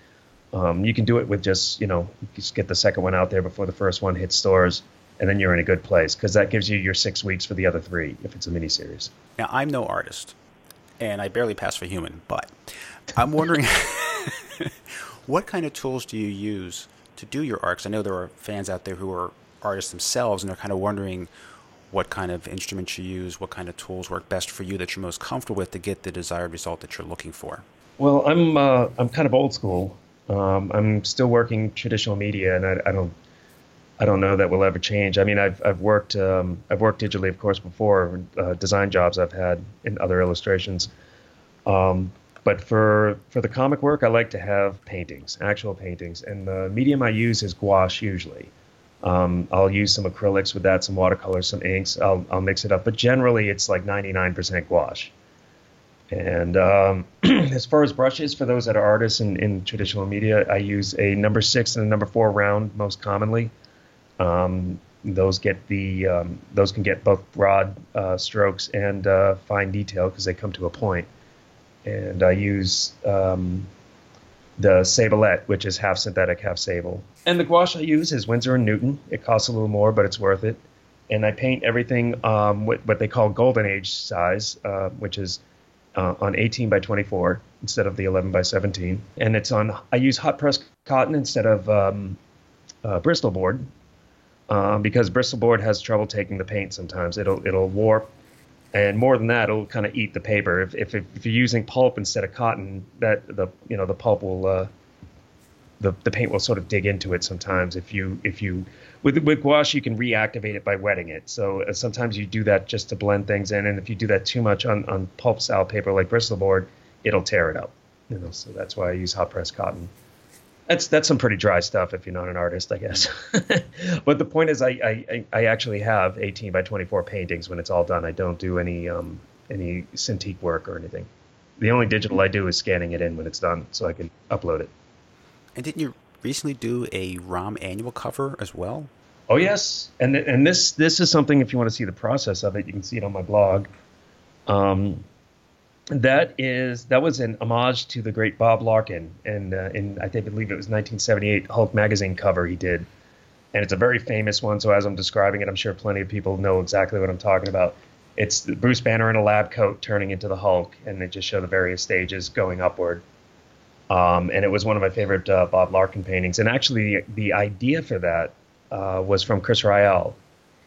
um, you can do it with just you know just get the second one out there before the first one hits stores, and then you're in a good place because that gives you your six weeks for the other three if it's a miniseries. Now, I'm no artist, and I barely pass for human, but I'm wondering [laughs] what kind of tools do you use to do your art? 'Cause I know there are fans out there who are artists themselves, and they're kind of wondering what kind of instruments you use, what kind of tools work best for you that you're most comfortable with to get the desired result that you're looking for. Well, I'm uh, I'm kind of old school. Um, I'm still working traditional media, and I, I don't I don't know that will ever change. I mean, I've I've worked um, I've worked digitally, of course, before uh, design jobs I've had in other illustrations. Um, but for for the comic work, I like to have paintings, actual paintings, and the medium I use is gouache usually. Um, I'll use some acrylics with that, some watercolors, some inks. I'll I'll mix it up, but generally it's like 99% gouache. And um, [clears throat] as far as brushes, for those that are artists in, in traditional media, I use a number six and a number four round most commonly. Um, those get the um, those can get both broad uh, strokes and uh, fine detail because they come to a point. And I use um, the Sablette, which is half synthetic, half sable. And the gouache I use is Winsor and Newton. It costs a little more, but it's worth it. And I paint everything um, what, what they call golden age size, uh, which is uh, on 18 by 24 instead of the 11 by 17. And it's on. I use hot press cotton instead of um, uh, Bristol board um, because Bristol board has trouble taking the paint sometimes. It'll it'll warp, and more than that, it'll kind of eat the paper. If, if if you're using pulp instead of cotton, that the you know the pulp will uh, the the paint will sort of dig into it sometimes. If you if you with with gouache, you can reactivate it by wetting it. So uh, sometimes you do that just to blend things in, and if you do that too much on on pulp style paper like Bristol board, it'll tear it up. You know, so that's why I use hot press cotton. That's that's some pretty dry stuff if you're not an artist, I guess. [laughs] but the point is, I, I I actually have 18 by 24 paintings when it's all done. I don't do any um any Cintiq work or anything. The only digital I do is scanning it in when it's done, so I can upload it. And didn't you recently do a ROM annual cover as well? Oh yes, and and this this is something. If you want to see the process of it, you can see it on my blog. Um, that is that was an homage to the great Bob Larkin, and uh, in I think believe it was 1978 Hulk magazine cover he did, and it's a very famous one. So as I'm describing it, I'm sure plenty of people know exactly what I'm talking about. It's Bruce Banner in a lab coat turning into the Hulk, and they just show the various stages going upward. Um, and it was one of my favorite uh, Bob Larkin paintings. And actually, the, the idea for that uh, was from Chris Ryall.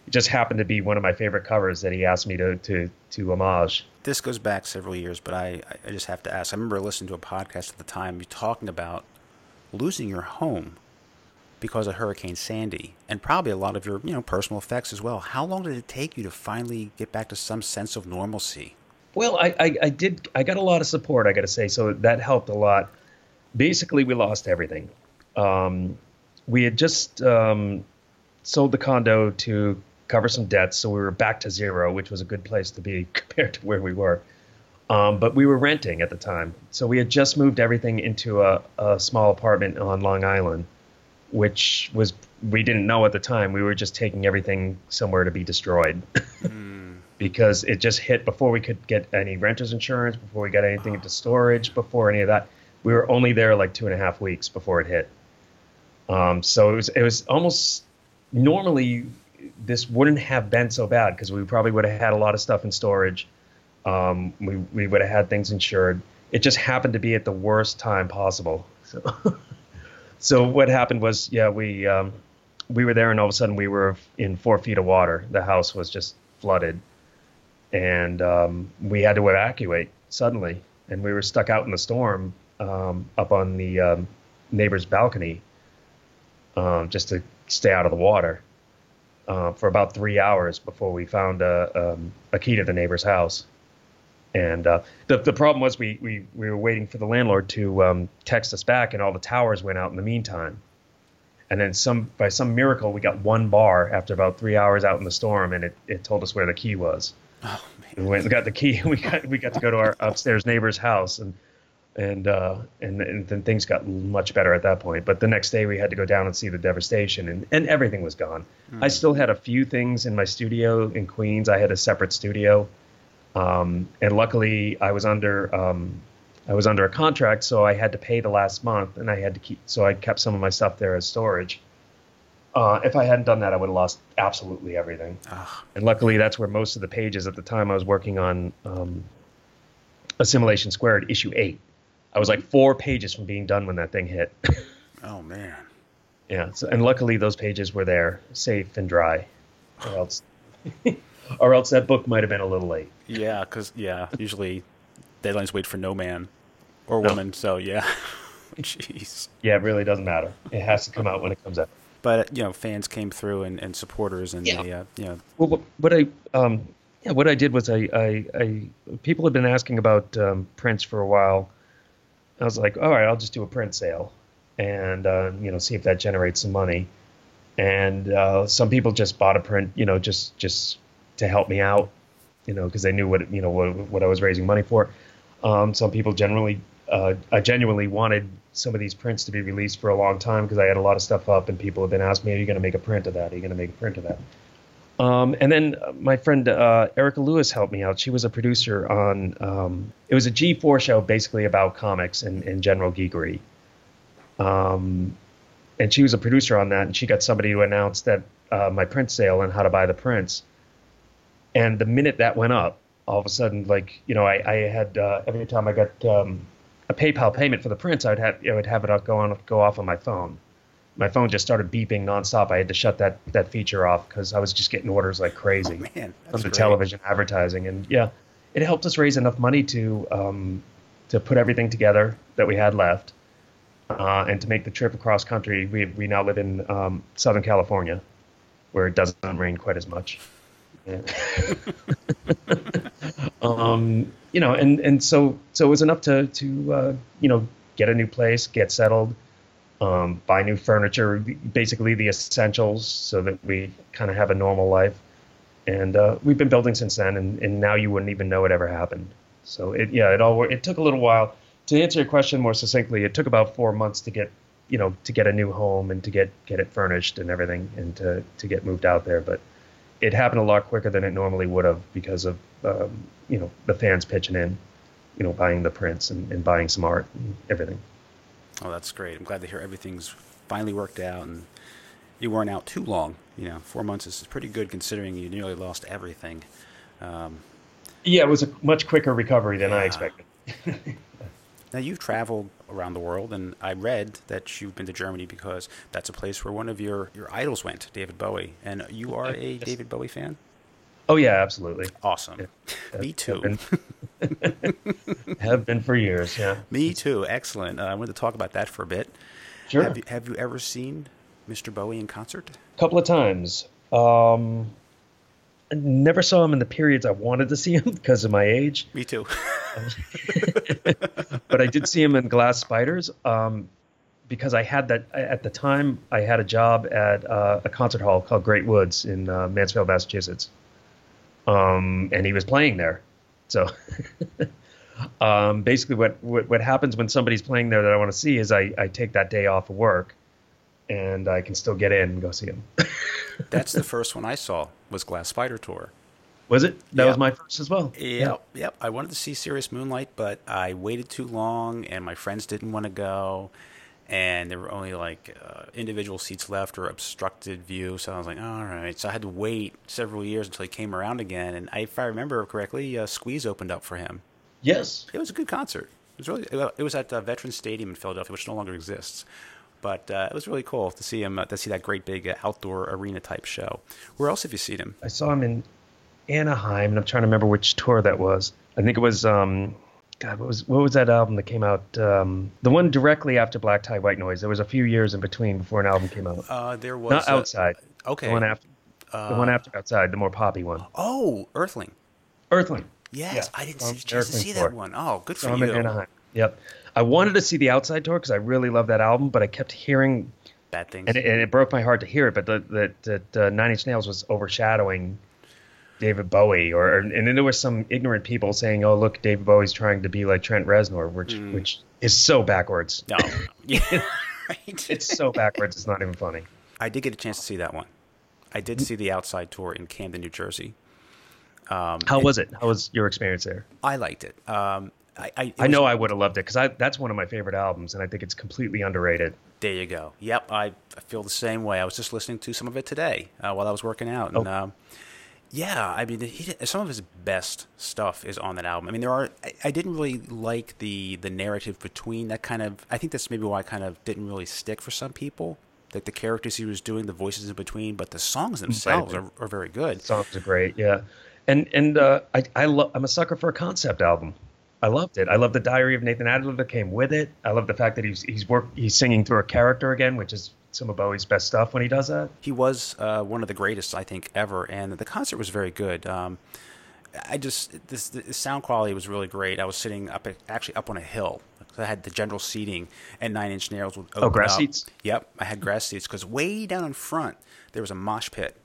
It just happened to be one of my favorite covers that he asked me to to to homage. This goes back several years, but I, I just have to ask. I remember listening to a podcast at the time, you talking about losing your home because of Hurricane Sandy, and probably a lot of your you know personal effects as well. How long did it take you to finally get back to some sense of normalcy? Well, I, I, I did. I got a lot of support. I got to say, so that helped a lot. Basically, we lost everything. Um, we had just um, sold the condo to cover some debts, so we were back to zero, which was a good place to be [laughs] compared to where we were. Um, but we were renting at the time, so we had just moved everything into a, a small apartment on Long Island, which was we didn't know at the time. We were just taking everything somewhere to be destroyed. [laughs] because it just hit before we could get any renter's insurance, before we got anything into storage, before any of that. We were only there like two and a half weeks before it hit. Um, so it was it was almost normally this wouldn't have been so bad because we probably would have had a lot of stuff in storage. Um, we we would have had things insured. It just happened to be at the worst time possible. So [laughs] so what happened was yeah we um, we were there and all of a sudden we were in four feet of water. The house was just flooded and um, we had to evacuate suddenly, and we were stuck out in the storm um, up on the um, neighbor's balcony um, just to stay out of the water uh, for about three hours before we found a, um, a key to the neighbor's house. And uh, the the problem was we, we, we were waiting for the landlord to um, text us back, and all the towers went out in the meantime. And then some by some miracle, we got one bar after about three hours out in the storm, and it, it told us where the key was. Oh We went and got the key. [laughs] We got we got to go to our upstairs neighbor's house, and and uh, and, and then things got much better at that point. But the next day, we had to go down and see the devastation, and, and everything was gone. I still had a few things in my studio in Queens. I had a separate studio, um, and luckily, I was under um, I was under a contract, so I had to pay the last month, and I had to keep. So I kept some of my stuff there as storage. Uh, if I hadn't done that, I would have lost absolutely everything. Ah, And luckily, that's where most of the pages at the time I was working on um, Assimilation Squared issue eight. I was like four pages from being done when that thing hit. [laughs] oh man. yeah. So, and luckily, those pages were there, safe and dry, or else, [laughs] or else that book might have been a little late. Yeah, because yeah, usually deadlines wait for no man or No. woman. So yeah, [laughs] jeez. Yeah, it really doesn't matter. It has to come out when it comes out. But you know, fans came through and, and supporters, and Yeah. they, uh, you know, Well, what, what I um, yeah, what I did was I, I, I people had been asking about um, prints for a while. I was like, all right, I'll just do a print sale, and uh, you know, see if that generates some money. And uh, some people just bought a print, you know, just just to help me out, you know, because they knew what you know what, what I was raising money for. Um, some people generally, uh, I genuinely wanted some of these prints to be released for a long time because I had a lot of stuff up, and people have been asking me, "Are you going to make a print of that? Are you going to make a print of that?" Um, and then uh, my friend uh, Erica Lewis helped me out. She was a producer on. Um, it was a G4 show basically about comics and, and general geekery. Um, and she was a producer on that, and she got somebody to announce that uh, my print sale and how to buy the prints. And the minute that went up, all of a sudden, like you know, I, I had uh, every time I got um, a PayPal payment for the prints, I'd have I would have it go on go off on my phone. My phone just started beeping nonstop. I had to shut that that feature off because I was just getting orders like crazy oh man, from the great. television advertising, and yeah, it helped us raise enough money to um, to put everything together that we had left, uh, and to make the trip across country. We we now live in um, Southern California, where it doesn't rain quite as much. [laughs] Yeah. [laughs] um, you know, and and so so it was enough to to uh, you know get a new place, get settled, um, buy new furniture, basically the essentials, so that we kind of have a normal life. And uh, we've been building since then, and, and now you wouldn't even know it ever happened. So it yeah, it all it took a little while. To answer your question more succinctly, it took about four months to get you know to get a new home and to get get it furnished and everything, and to to get moved out there. But it happened a lot quicker than it normally would have because of um, you know the fans pitching in, you know, buying the prints and, and buying some art and everything. Oh, that's great. I'm glad to hear everything's finally worked out and you weren't out too long. You know, four months is pretty good considering you nearly lost everything. Um, Yeah, it was a much quicker recovery than I expected. [laughs] now you've traveled around the world, and I read that you've been to Germany because that's a place where one of your, your idols went, David Bowie. And you are [laughs] a Yes. David Bowie fan? Oh yeah, absolutely. Awesome. Yeah. [laughs] Me too. [laughs] Have been, for years. Yeah. Me too. Excellent. Uh, I wanted to talk about that for a bit. Sure. Have you, have you ever seen Mr. Bowie in concert? A couple of times. Um, I never saw him in the periods I wanted to see him [laughs] because of my age, Me too. [laughs] but I did see him in Glass Spiders. Um, because I had that at the time, I had a job at uh, a concert hall called Great Woods in uh, Mansfield, Massachusetts, um, and he was playing there. So, [laughs] um, basically, what, what what happens when somebody's playing there that I want to see is I, I take that day off of work, and I can still get in and go see them. [laughs] That's the first one I saw was Glass Spider Tour. Was it? That Yeah. was my first as well. Yep, yep. I wanted to see Serious Moonlight, but I waited too long, and my friends didn't want to go, and there were only like uh, individual seats left or obstructed view. So I was like, all right. So I had to wait several years until he came around again. And I, if I remember correctly, uh, Squeeze opened up for him. Yes. It was a good concert. It was really. It was at uh, Veterans Stadium in Philadelphia, which no longer exists. But uh, it was really cool to see him, uh, to see that great big uh, outdoor arena type show. Where else have you seen him? I saw him in Anaheim, and I'm trying to remember which tour that was. I think it was um, God, what was what was that album that came out? Um, the one directly after Black Tie White Noise. There was a few years in between before an album came out. Uh, there was Not uh, outside. okay. The one after. Uh, the one after outside, the more poppy one. Oh, Earthling. Earthling. Yes, Yeah. I didn't Um, see, chance to see tour. that one. Oh, good for Saw him in you. Anaheim. Yep. I wanted to see the outside tour because I really love that album, but I kept hearing bad things. And it, and it broke my heart to hear it, but that that that uh, Nine Inch Nails was overshadowing David Bowie, or and then there were some ignorant people saying, "Oh, look, David Bowie's trying to be like Trent Reznor," which Mm. which is so backwards. no, [laughs] yeah, right. It's so backwards. It's not even funny. I did get a chance to see that one. I did see the outside tour in Camden, New Jersey. Um, How was it? How was your experience there? I liked it. Um, I, I, it I know was- I would have loved it because I that's one of my favorite albums, and I think it's completely underrated. There you go. Yep, I, I feel the same way. I was just listening to some of it today uh, while I was working out, and Oh. um, yeah, I mean, he, some of his best stuff is on that album. I mean, there are. I, I didn't really like the the narrative between that kind of. I think that's maybe why I kind of didn't really stick for some people. Like the characters he was doing, the voices in between, but the songs themselves are, are very good. Songs are great, yeah. And and uh, I I love I'm a sucker for a concept album. I loved it. I love the Diary of Nathan Adler that came with it. I love the fact that he's he's work he's singing through a character again, which is some of Bowie's best stuff when he does that. he was uh, one of the greatest, I think, ever, and the concert was very good. Um, I just this the sound quality was really great. I was sitting up at, actually up on a hill. I had the general seating, and Nine Inch Nails would open Oh, grass up. seats? Yep, I had grass seats because way down in front there was a mosh pit.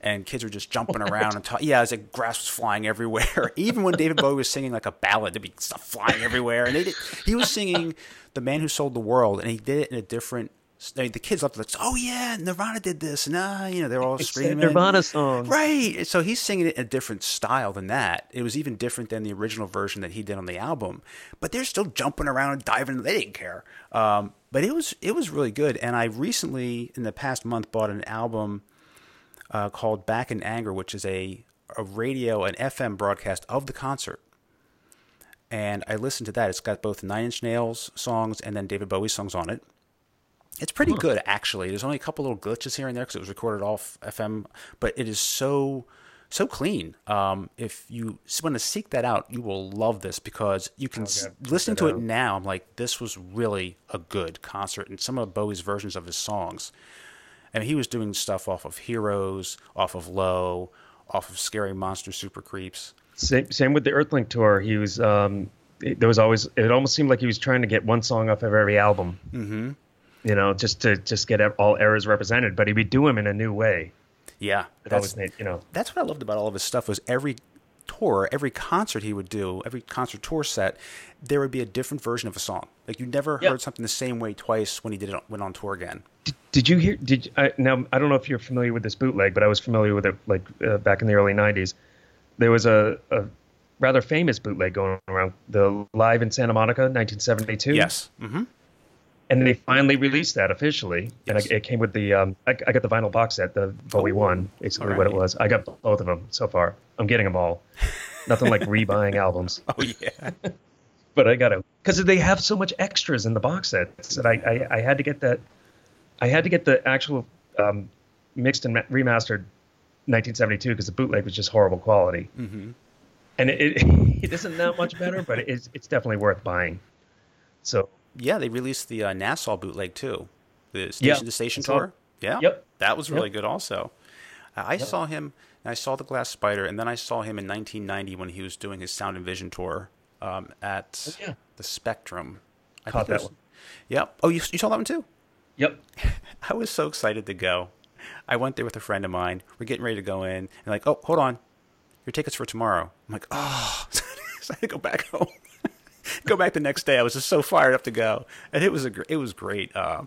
And kids were just jumping around and yeah, as like grass was flying everywhere. [laughs] Even when David Bowie was singing like a ballad, there'd be stuff flying everywhere. And they did, he was singing "The Man Who Sold the World," and he did it in a different. The kids loved it. Oh yeah, Nirvana did this, and uh, you know they're all [laughs] It's a screaming. Nirvana song. Right. So he's singing it in a different style than that. It was even different than the original version that he did on the album. But they're still jumping around and diving. They didn't care. Um, but it was it was really good. And I recently, in the past month, bought an album uh, called Back in Anger, which is a a radio and FM broadcast of the concert. And I listened to that. It's got both Nine Inch Nails songs and then David Bowie songs on it. It's pretty good, actually. There's only a couple little glitches here and there because it was recorded off FM, but it is so so clean. Um, if you want to seek that out, you will love this because you can s Okay, it to it now. I'm like, this was really a good concert, and some of Bowie's versions of his songs. I mean, he was doing stuff off of Heroes, off of Low, off of Scary Monster Super Creeps. Same same with the Earthling tour. He was um it, there was always it almost seemed like he was trying to get one song off of every album. Mm-hmm. You know, just to just get all eras represented, but he would do them in a new way. Yeah, It that's made you know. that's what I loved about all of his stuff was every tour, every concert he would do, every concert tour set, there would be a different version of a song. Like you never Yeah. heard something the same way twice when he did it went on tour again. Did, did you hear? Did I, now I don't know if you're familiar with this bootleg, but I was familiar with it like uh, back in the early '90s. There was a, a rather famous bootleg going around, the Live in Santa Monica, 1972. Yes. hmm and they finally released that officially, and I, it came with the. Um, I, I got the vinyl box set, the Bowie one, basically what it was. I got both of them so far. I'm getting them all. Nothing like [laughs] rebuying albums, [laughs] Oh yeah. but I got to because they have so much extras in the box sets that I, I, I had to get that. I had to get the actual um, mixed and remastered 1972 because the bootleg was just horrible quality. Mm-hmm. And it, it, [laughs] it isn't that much better, but it's it's definitely worth buying. So yeah, they released the uh, Nassau bootleg too, the station to station tour. Yeah. Yep. That was really Yep. good also. Uh, I saw him. I saw the Glass Spider, and then I saw him in 1990 when he was doing his Sound and Vision tour um, at Oh, yeah. the Spectrum. I Caught that was- one. Yep. Oh, you, you saw that one too? yep. [laughs] I was so excited to go. I went there with a friend of mine. We're getting ready to go in, and like, oh, hold on, your tickets for tomorrow. I'm like, oh, [laughs] so I had to go back [laughs] home. [laughs] go back the next day. I was just so fired up to go, and it was a gr- it was great. Uh,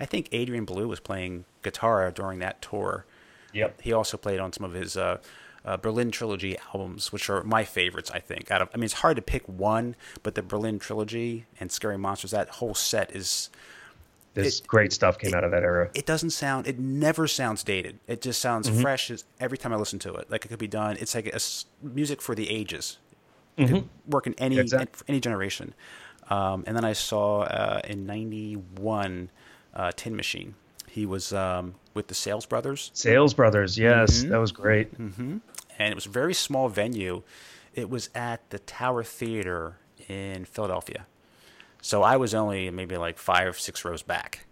I think Adrian Belew was playing guitar during that tour. Yep. He also played on some of his uh, uh, Berlin Trilogy albums, which are my favorites. I think. Out of, I mean, it's hard to pick one, but the Berlin Trilogy and Scary Monsters, that whole set is There's It- great stuff came out of that era. it doesn't sound it never sounds dated it just sounds Mm-hmm. fresh as every time i listen to it like it could be done it's like a music for the ages Mm-hmm. Could work in any Exactly. any generation um, and then i saw uh, in 91 uh, tin machine he was um, with the sales brothers Sales Brothers, yes, Mm-hmm. that was great. Mm-hmm. and it was a very small venue it was at the tower theater in philadelphia so i was only maybe like five six rows back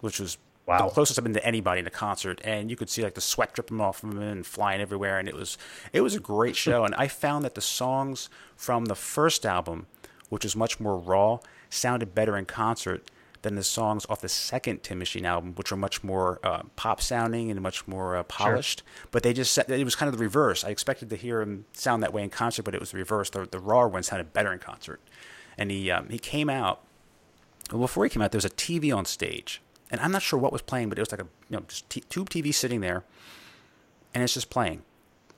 which was Wow. the closest I've been to anybody in a concert, and you could see like the sweat dripping off of him and flying everywhere, and it was it was a great [laughs] show. and I found that the songs from the first album, which was much more raw, sounded better in concert than the songs off the second Tin Machine album, which are much more uh, pop sounding and much more uh, polished. Sure. But they just it was kind of the reverse. I expected to hear him sound that way in concert, but it was the reverse. The, the raw one sounded better in concert. And he um, he came out. Well, before he came out, there was a TV on stage, and I'm not sure what was playing, but it was like a you know just t- tube TV sitting there, and it's just playing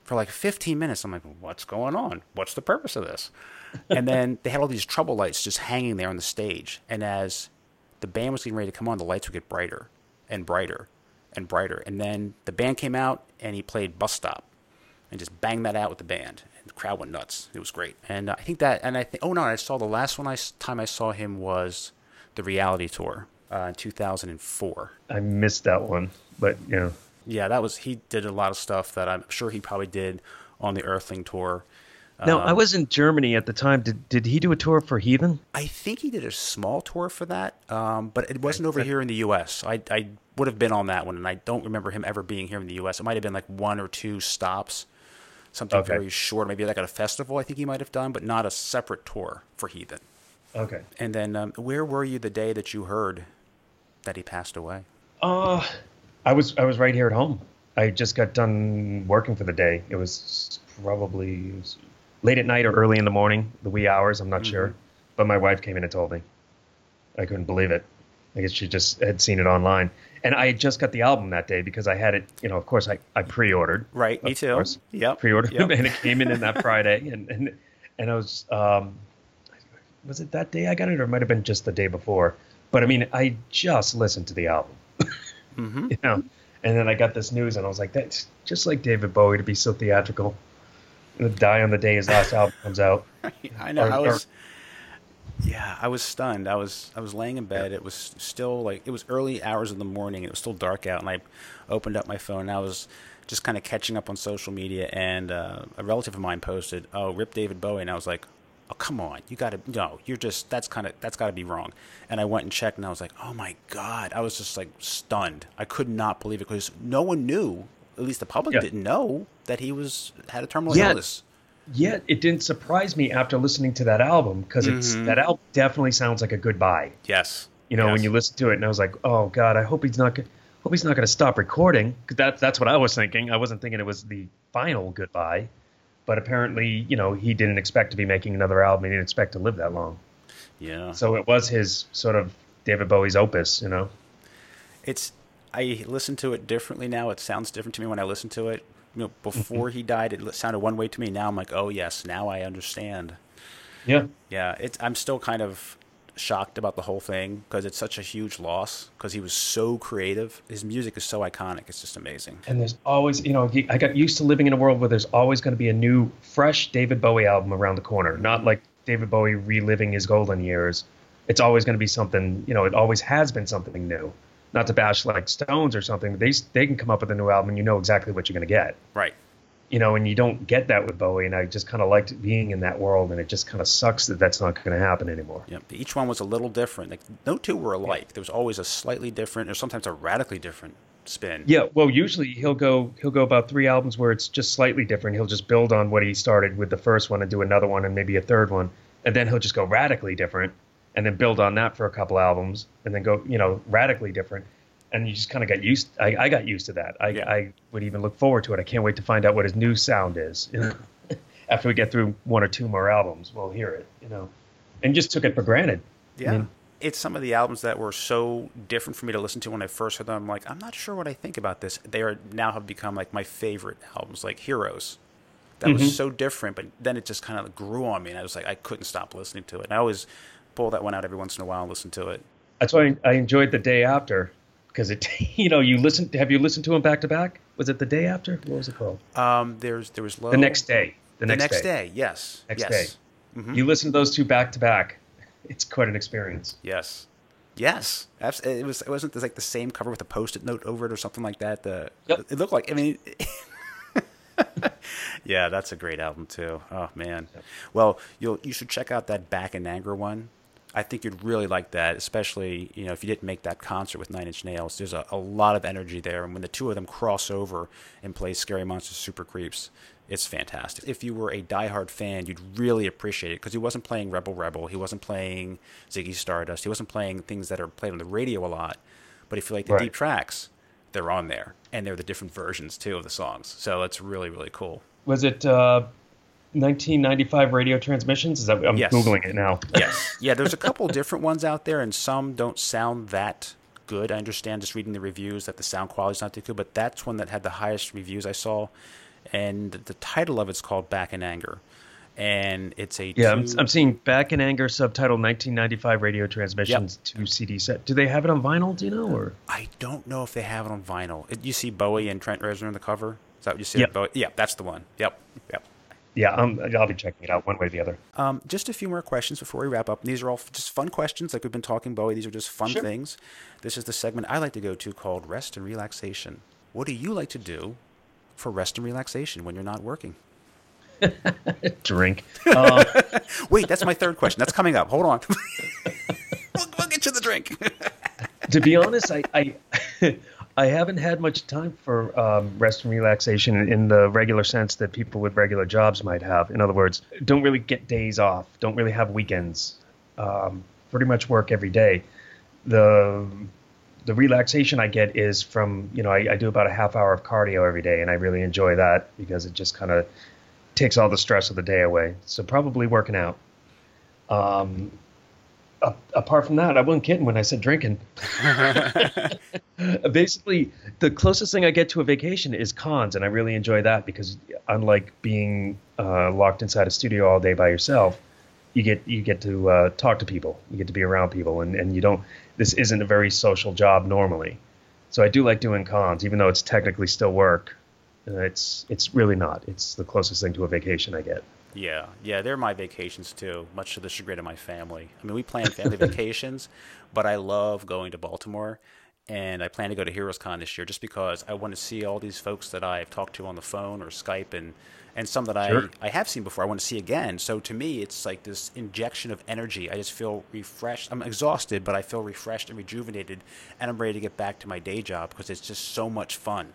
for like 15 minutes. I'm like, what's going on? What's the purpose of this? [laughs] and then they had all these trouble lights just hanging there on the stage. And as the band was getting ready to come on, the lights would get brighter and brighter and brighter. And then the band came out and he played Bus Stop and just banged that out with the band. And the crowd went nuts. It was great. And I think that, and I think, oh no, I saw the last one I, time I saw him was the reality tour uh, in 2004. I missed that one, but you know. Yeah, that was, he did a lot of stuff that I'm sure he probably did on the Earthling tour. Now, um, I was in Germany at the time. Did did he do a tour for Heathen? I think he did a small tour for that, um, but it wasn't over here in the U.S. I, I would have been on that one, and I don't remember him ever being here in the U.S. It might have been like one or two stops, something okay. very short, maybe like at a festival. I think he might have done, but not a separate tour for Heathen. Okay. And then, um, where were you the day that you heard that he passed away? Uh, I was I was right here at home. I just got done working for the day. It was probably late at night or early in the morning, the wee hours. I'm not mm-hmm. sure, but my wife came in and told me. I couldn't believe it. I guess she just had seen it online, and I had just got the album that day because I had it. You know, of course, I, I pre-ordered. Right, me too. Course. Yep, pre-ordered, yep. [laughs] and it came in in that Friday, and and and I was um, was it that day I got it, or it might have been just the day before. But I mean, I just listened to the album. [laughs] mm-hmm. You know, and then I got this news, and I was like, that's just like David Bowie to be so theatrical die on the day his last album comes out. [laughs] I know. Or, I was. Or, yeah, I was stunned. I was I was laying in bed. It was still like it was early hours of the morning. It was still dark out, and I opened up my phone. And I was just kind of catching up on social media, and uh, a relative of mine posted, "Oh, rip David Bowie," and I was like, "Oh, come on, you got to no, you're just that's kind of that's got to be wrong." And I went and checked, and I was like, "Oh my god!" I was just like stunned. I could not believe it because no one knew at least the public yeah. didn't know that he was had a terminal illness. Yet it didn't surprise me after listening to that album because mm-hmm. it's that album definitely sounds like a goodbye. Yes. You know, yes. when you listen to it, and I was like, "Oh God, I hope he's not. Hope he's not going to stop recording." Because that's that's what I was thinking. I wasn't thinking it was the final goodbye, but apparently, you know, he didn't expect to be making another album. He didn't expect to live that long. Yeah. So it was his sort of David Bowie's opus, you know. It's I listen to it differently now. It sounds different to me when I listen to it. You know, before he died, it sounded one way to me. Now I'm like, oh yes, now I understand. Yeah, yeah. It's I'm still kind of shocked about the whole thing because it's such a huge loss because he was so creative. His music is so iconic. It's just amazing. And there's always, you know, I got used to living in a world where there's always going to be a new, fresh David Bowie album around the corner. Not like David Bowie reliving his golden years. It's always going to be something, you know, it always has been something new not to bash like Stones or something, they they can come up with a new album and you know exactly what you're going to get. Right. You know, and you don't get that with Bowie, and I just kind of liked being in that world, and it just kind of sucks that that's not going to happen anymore. Yeah, each one was a little different. Like, no two were alike. There was always a slightly different, or sometimes a radically different spin. Yeah, well, usually he'll go he'll go about three albums where it's just slightly different. He'll just build on what he started with the first one and do another one and maybe a third one, and then he'll just go radically different, and then build on that for a couple albums, and then go you know radically different and you just kind of got used. I, I, got used to that. I, yeah. I would even look forward to it. I can't wait to find out what his new sound is. You know? [laughs] After we get through one or two more albums, we'll hear it. You know, and just took it for granted. Yeah. I mean, it's some of the albums that were so different for me to listen to when I first heard them. I'm like, I'm not sure what I think about this. They are now have become like my favorite albums, like Heroes. That mm-hmm. was so different, but then it just kind of grew on me, and I was like, I couldn't stop listening to it. And I always pull that one out every once in a while and listen to it. That's why I enjoyed the day after because it [laughs] you know you listen have you listened to him back to back was it the day after what was it called um there's there was low the next day the next, the next day. day. yes next yes. day mm-hmm. you listen to those two back to back it's quite an experience yes yes it was it wasn't like the same cover with a post-it note over it or something like that the yep. it looked like i mean [laughs] yeah that's a great album too oh man well you'll you should check out that back in anger one I think you'd really like that, especially you know if you didn't make that concert with Nine Inch Nails. There's a, a lot of energy there, and when the two of them cross over and play Scary Monsters Super Creeps, It's fantastic. If you were a diehard fan, you'd really appreciate it because he wasn't playing Rebel Rebel. He wasn't playing Ziggy Stardust. He wasn't playing things that are played on the radio a lot. But if you like the Right. deep tracks, they're on there. And they're the different versions, too, of the songs. So it's really, really cool. Was it uh, 1995 radio transmissions? Is that I'm Yes. googling it now? [laughs] Yes. Yeah, there's a couple [laughs] different ones out there, and some don't sound that good. I understand just reading the reviews that the sound quality's not too good, but that's one that had the highest reviews I saw. And the title of it's called Back in Anger. And it's a Yeah, I'm, I'm seeing Back in Anger subtitle 1995 radio transmissions two CD set. Do they have it on vinyl? Do you know? Or I don't know if they have it on vinyl. You see Bowie and Trent Reznor on the cover. Is that what you see? Yep. Bowie? Yeah, that's the one. Yep. Yep. Yeah, I'm, I'll be checking it out one way or the other. Um, just a few more questions before we wrap up. These are all just fun questions, like we've been talking, Bowie. These are just fun Sure. things. This is the segment I like to go to called Rest and Relaxation. What do you like to do for rest and relaxation when you're not working? [laughs] Drink. Um, [laughs] Wait, that's my third question. That's coming up. Hold on. [laughs] we'll, we'll get to the drink. to be honest, I, I I haven't had much time for um, rest and relaxation in the regular sense that people with regular jobs might have. In other words, don't really get days off, don't really have weekends. Um, pretty much work every day. The the relaxation I get is from you know I, I do about a half hour of cardio every day, and I really enjoy that because it just kind of takes all the stress of the day away. So probably working out. Um, apart from that, I wasn't kidding when I said drinking. [laughs] Basically, the closest thing I get to a vacation is cons, and I really enjoy that because unlike being uh, locked inside a studio all day by yourself, you get you get to uh, talk to people, you get to be around people, and, and you don't. This isn't a very social job normally, so I do like doing cons, even though it's technically still work. Uh, it's it's really not. It's the closest thing to a vacation I get. Yeah, yeah, they're my vacations too, much to the chagrin of my family. I mean, we plan family [laughs] vacations, but I love going to Baltimore, and I plan to go to HeroesCon this year just because I want to see all these folks that I've talked to on the phone or Skype, and and some that Sure. I I have seen before. I want to see again. So to me, it's like this injection of energy. I just feel refreshed. I'm exhausted, but I feel refreshed and rejuvenated, and I'm ready to get back to my day job because it's just so much fun.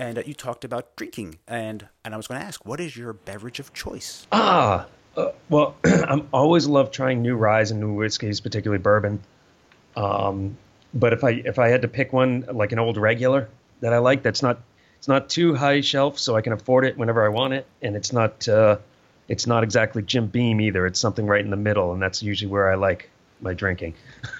And uh, you talked about drinking, and and I was going to ask, what is your beverage of choice? Ah, uh, well, [clears throat] I'm always love trying new ryes and new whiskeys, particularly bourbon. Um, but if I if I had to pick one like an old regular that I like, that's not it's not too high shelf, so I can afford it whenever I want it, and it's not uh, it's not exactly Jim Beam either. It's something right in the middle, and that's usually where I like my drinking.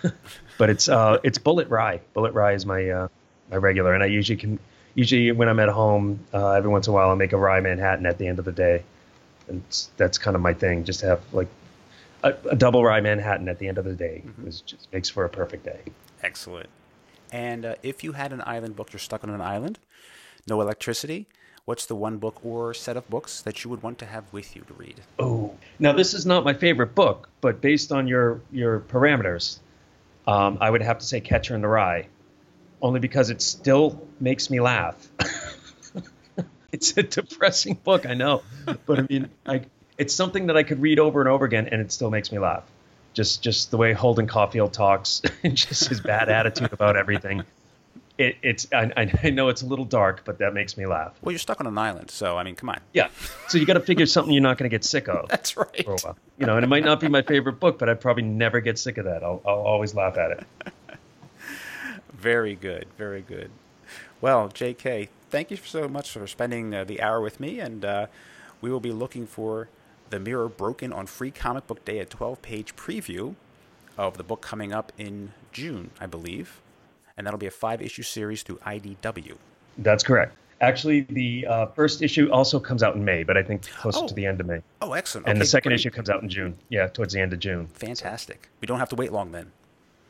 [laughs] but it's uh, it's Bulleit Rye. Bulleit Rye is my uh, my regular, and I usually can usually when I'm at home, uh, every once in a while, I make a rye Manhattan at the end of the day, and that's kind of my thing. Just to have like a, a double rye Manhattan at the end of the day. It just makes for a perfect day. Excellent. And uh, if you had an island book, you're stuck on an island, no electricity. What's the one book or set of books that you would want to have with you to read? Oh, now this is not my favorite book, but based on your your parameters, um, I would have to say Catcher in the Rye, only because it still makes me laugh. [laughs] it's a depressing book, I know, but I mean, I, it's something that I could read over and over again, and it still makes me laugh. Just just the way Holden Caulfield talks, [laughs] and just his bad attitude about everything. It, it's I, I know it's a little dark, but that makes me laugh. Well, you're stuck on an island, so I mean, come on. Yeah, so you got to figure something you're not going to get sick of [laughs] That's right. for a while. You know, and it might not be my favorite book, but I'd probably never get sick of that. I'll, I'll always laugh at it. Very good. Very good. Well, J.K., thank you so much for spending uh, the hour with me, and uh, we will be looking for The Mirror Broken on Free Comic Book Day, a 12 page preview of the book coming up in June, I believe. And that'll be a five issue series through IDW. That's correct. Actually, the uh, first issue also comes out in May, but I think closer Oh. to the end of May. Oh, excellent. And the second great. issue comes out in June. Yeah, towards the end of June. Fantastic. We don't have to wait long then.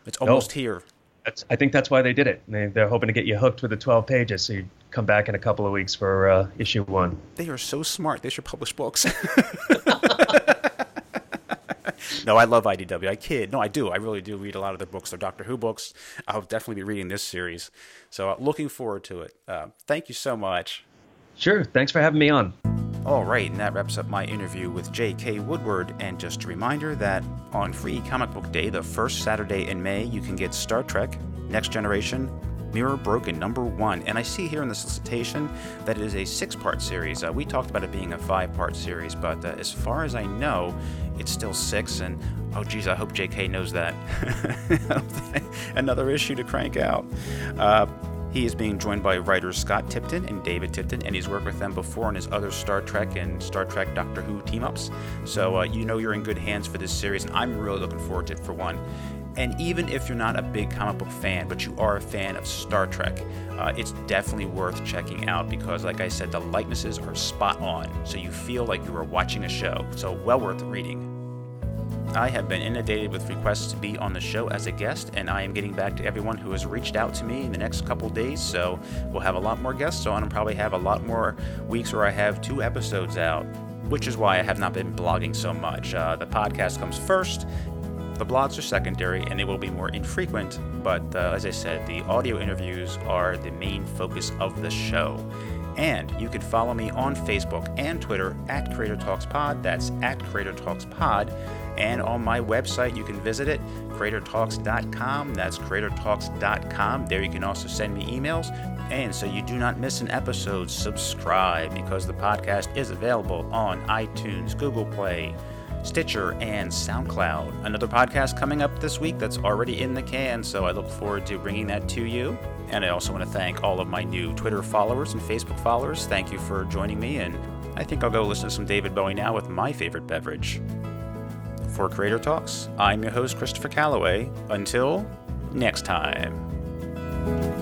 It's almost here. That's, I think that's why they did it. They, they're hoping to get you hooked with the 12 pages, so you come back in a couple of weeks for uh, issue one. They are so smart. They should publish books. [laughs] no, I love IDW. I kid. No, I do. I really do read a lot of their books. They're Doctor Who books. I'll definitely be reading this series. So uh, looking forward to it. Uh, thank you so much. Sure. Thanks for having me on. All right, and that wraps up my interview with J.K. Woodward. And just a reminder that on Free Comic Book Day, the first Saturday in May, you can get Star Trek, Next Generation, Mirror Broken number one. And I see here in the solicitation that it is a six part series. Uh, we talked about it being a five part series, but uh, as far as I know, it's still six. And oh, geez, I hope JK knows that. [laughs] Another issue to crank out. Uh, he is being joined by writers Scott Tipton and David Tipton, and he's worked with them before on his other Star Trek and Star Trek Doctor Who team ups. So uh, you know you're in good hands for this series, and I'm really looking forward to it for one. And even if you're not a big comic book fan, but you are a fan of Star Trek, uh, it's definitely worth checking out because, like I said, the likenesses are spot on. So you feel like you are watching a show. So, well worth reading. I have been inundated with requests to be on the show as a guest, and I am getting back to everyone who has reached out to me in the next couple days. So we'll have a lot more guests on and probably have a lot more weeks where I have two episodes out, which is why I have not been blogging so much. Uh, the podcast comes first, the blogs are secondary and they will be more infrequent, but uh, as I said, the audio interviews are the main focus of the show. And you can follow me on Facebook and Twitter at Creator Talks Pod. That's at Creator Talks Pod. And on my website, you can visit it, creatortalks.com. That's creatortalks.com. There you can also send me emails. And so you do not miss an episode, subscribe because the podcast is available on iTunes, Google Play, Stitcher, and SoundCloud. Another podcast coming up this week that's already in the can, so I look forward to bringing that to you. And I also want to thank all of my new Twitter followers and Facebook followers. Thank you for joining me, and I think I'll go listen to some David Bowie now with my favorite beverage. For Creator Talks, I'm your host, Christopher Calloway. Until next time.